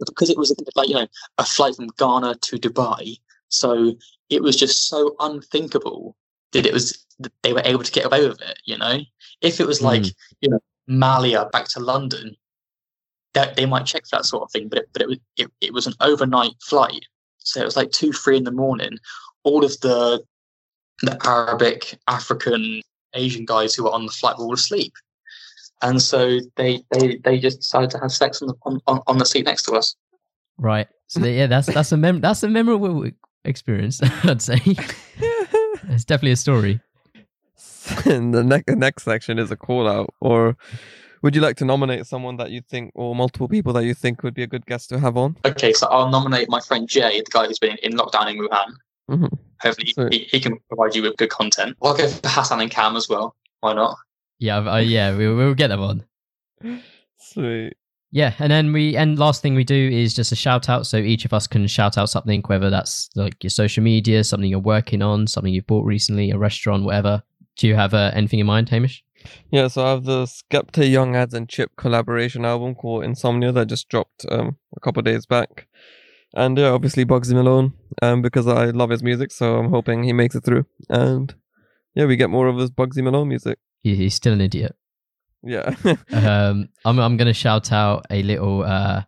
because it was like you know a flight from Ghana to Dubai, so it was just so unthinkable that it was they were able to get away with it. You know, if it was like mm. you know Malia back to London, that they might check for that sort of thing. But it, but it was it, it was an overnight flight, so it was like two three in the morning. All of the the Arabic, African, Asian guys who were on the flight were all asleep, and so they they they just decided to have sex on the on, on the seat next to us. Right. So yeah, that's that's a mem- that's a memorable experience. I'd say it's definitely a story. And the, ne- the next section is a call out, or would you like to nominate someone that you think, or multiple people that you think would be a good guest to have on? Okay, so I'll nominate my friend Jay, the guy who's been in lockdown in Wuhan. Mm-hmm. Hopefully, he, he, can provide you with good content. I'll go for Hassan and Cam as well. Why not? Yeah, uh, yeah, we, we'll get them on. Sweet. Yeah, and then we and last thing we do is just a shout out. So each of us can shout out something, whether that's like your social media, something you're working on, something you've bought recently, a restaurant, whatever. Do you have uh, anything in mind, Hamish? Yeah, so I have the Skepta Young Adz and Chip collaboration album called Insomnia that just dropped um, a couple days back. And yeah, obviously Bugsy Malone, um, because I love his music, so I'm hoping he makes it through. And yeah, we get more of his Bugsy Malone music. he's still an idiot. Yeah. um, I'm I'm gonna shout out a little uh,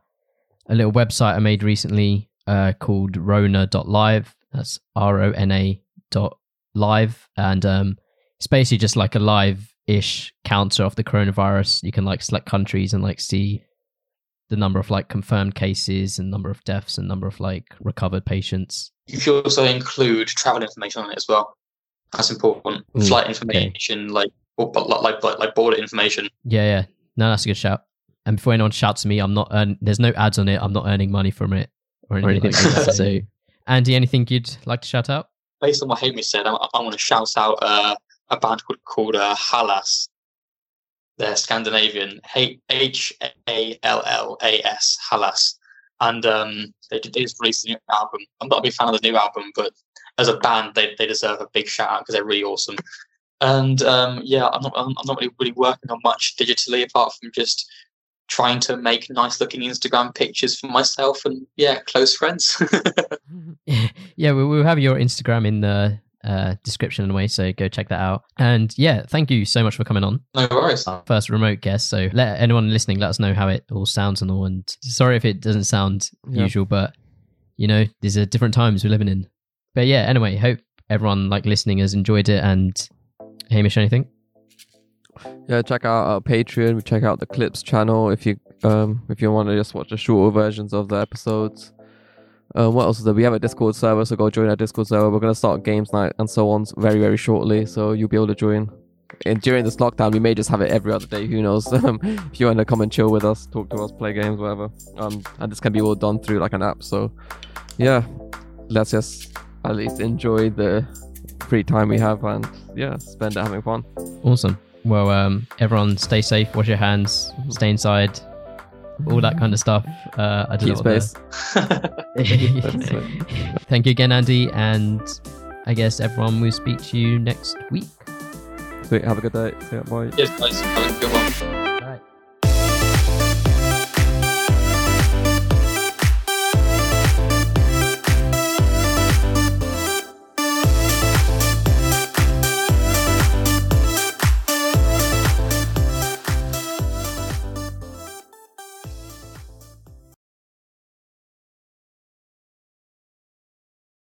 a little website I made recently uh, called Rona.live. That's R O N A dot live, and um, it's basically just like a live-ish counter of the coronavirus. You can like select countries and like see the number of like confirmed cases and number of deaths and number of like recovered patients. You should also include travel information on it as well. That's important. Ooh, Flight information, okay. like or like like like border information. Yeah, yeah. No, that's a good shout. And before anyone shouts at me, I'm not. Earn- there's no ads on it. I'm not earning money from it or anything, or like that. So, Andy, anything you'd like to shout out? Based on what Hamish said, I, I want to shout out uh, a band called, called uh, Hallas. They're Scandinavian. H A L L A S. Hallas. And um, they, they just released a new album. I'm not a big fan of the new album, but as a band, they, they deserve a big shout out because they're really awesome. And um, yeah, I'm not I'm not really, really working on much digitally apart from just trying to make nice looking Instagram pictures for myself and yeah, close friends. yeah, we will have your Instagram in the uh, description in a way. So go check that out. And yeah, thank you so much for coming on. No worries. Our first remote guest. So let anyone listening let us know how it all sounds and all. And sorry if it doesn't sound Yeah. usual, but you know these are different times we're living in. But yeah, anyway, hope everyone like listening has enjoyed it. And Hamish, anything? Yeah, check out our Patreon. Check out the Clips channel if you um if you want to just watch the shorter versions of the episodes. Um, what else is there? We have a Discord server, so go join our Discord server. We're gonna start games night and so on very very shortly, so you'll be able to join. And during this lockdown, we may just have it every other day. Who knows? Um, if you want to come and chill with us, talk to us, play games, whatever. Um, and this can be all done through like an app. So, yeah, let's just at least enjoy the free time we have and yeah, spend it having fun. Awesome. Well, um, everyone stay safe, wash your hands, stay inside, all that kind of stuff. Uh, I don't Keep know. what the- space. Thank you again, Andy, and I guess everyone will speak to you next week. Sweet. Have a good day. See ya. Bye. Cheers, guys. Have a good one.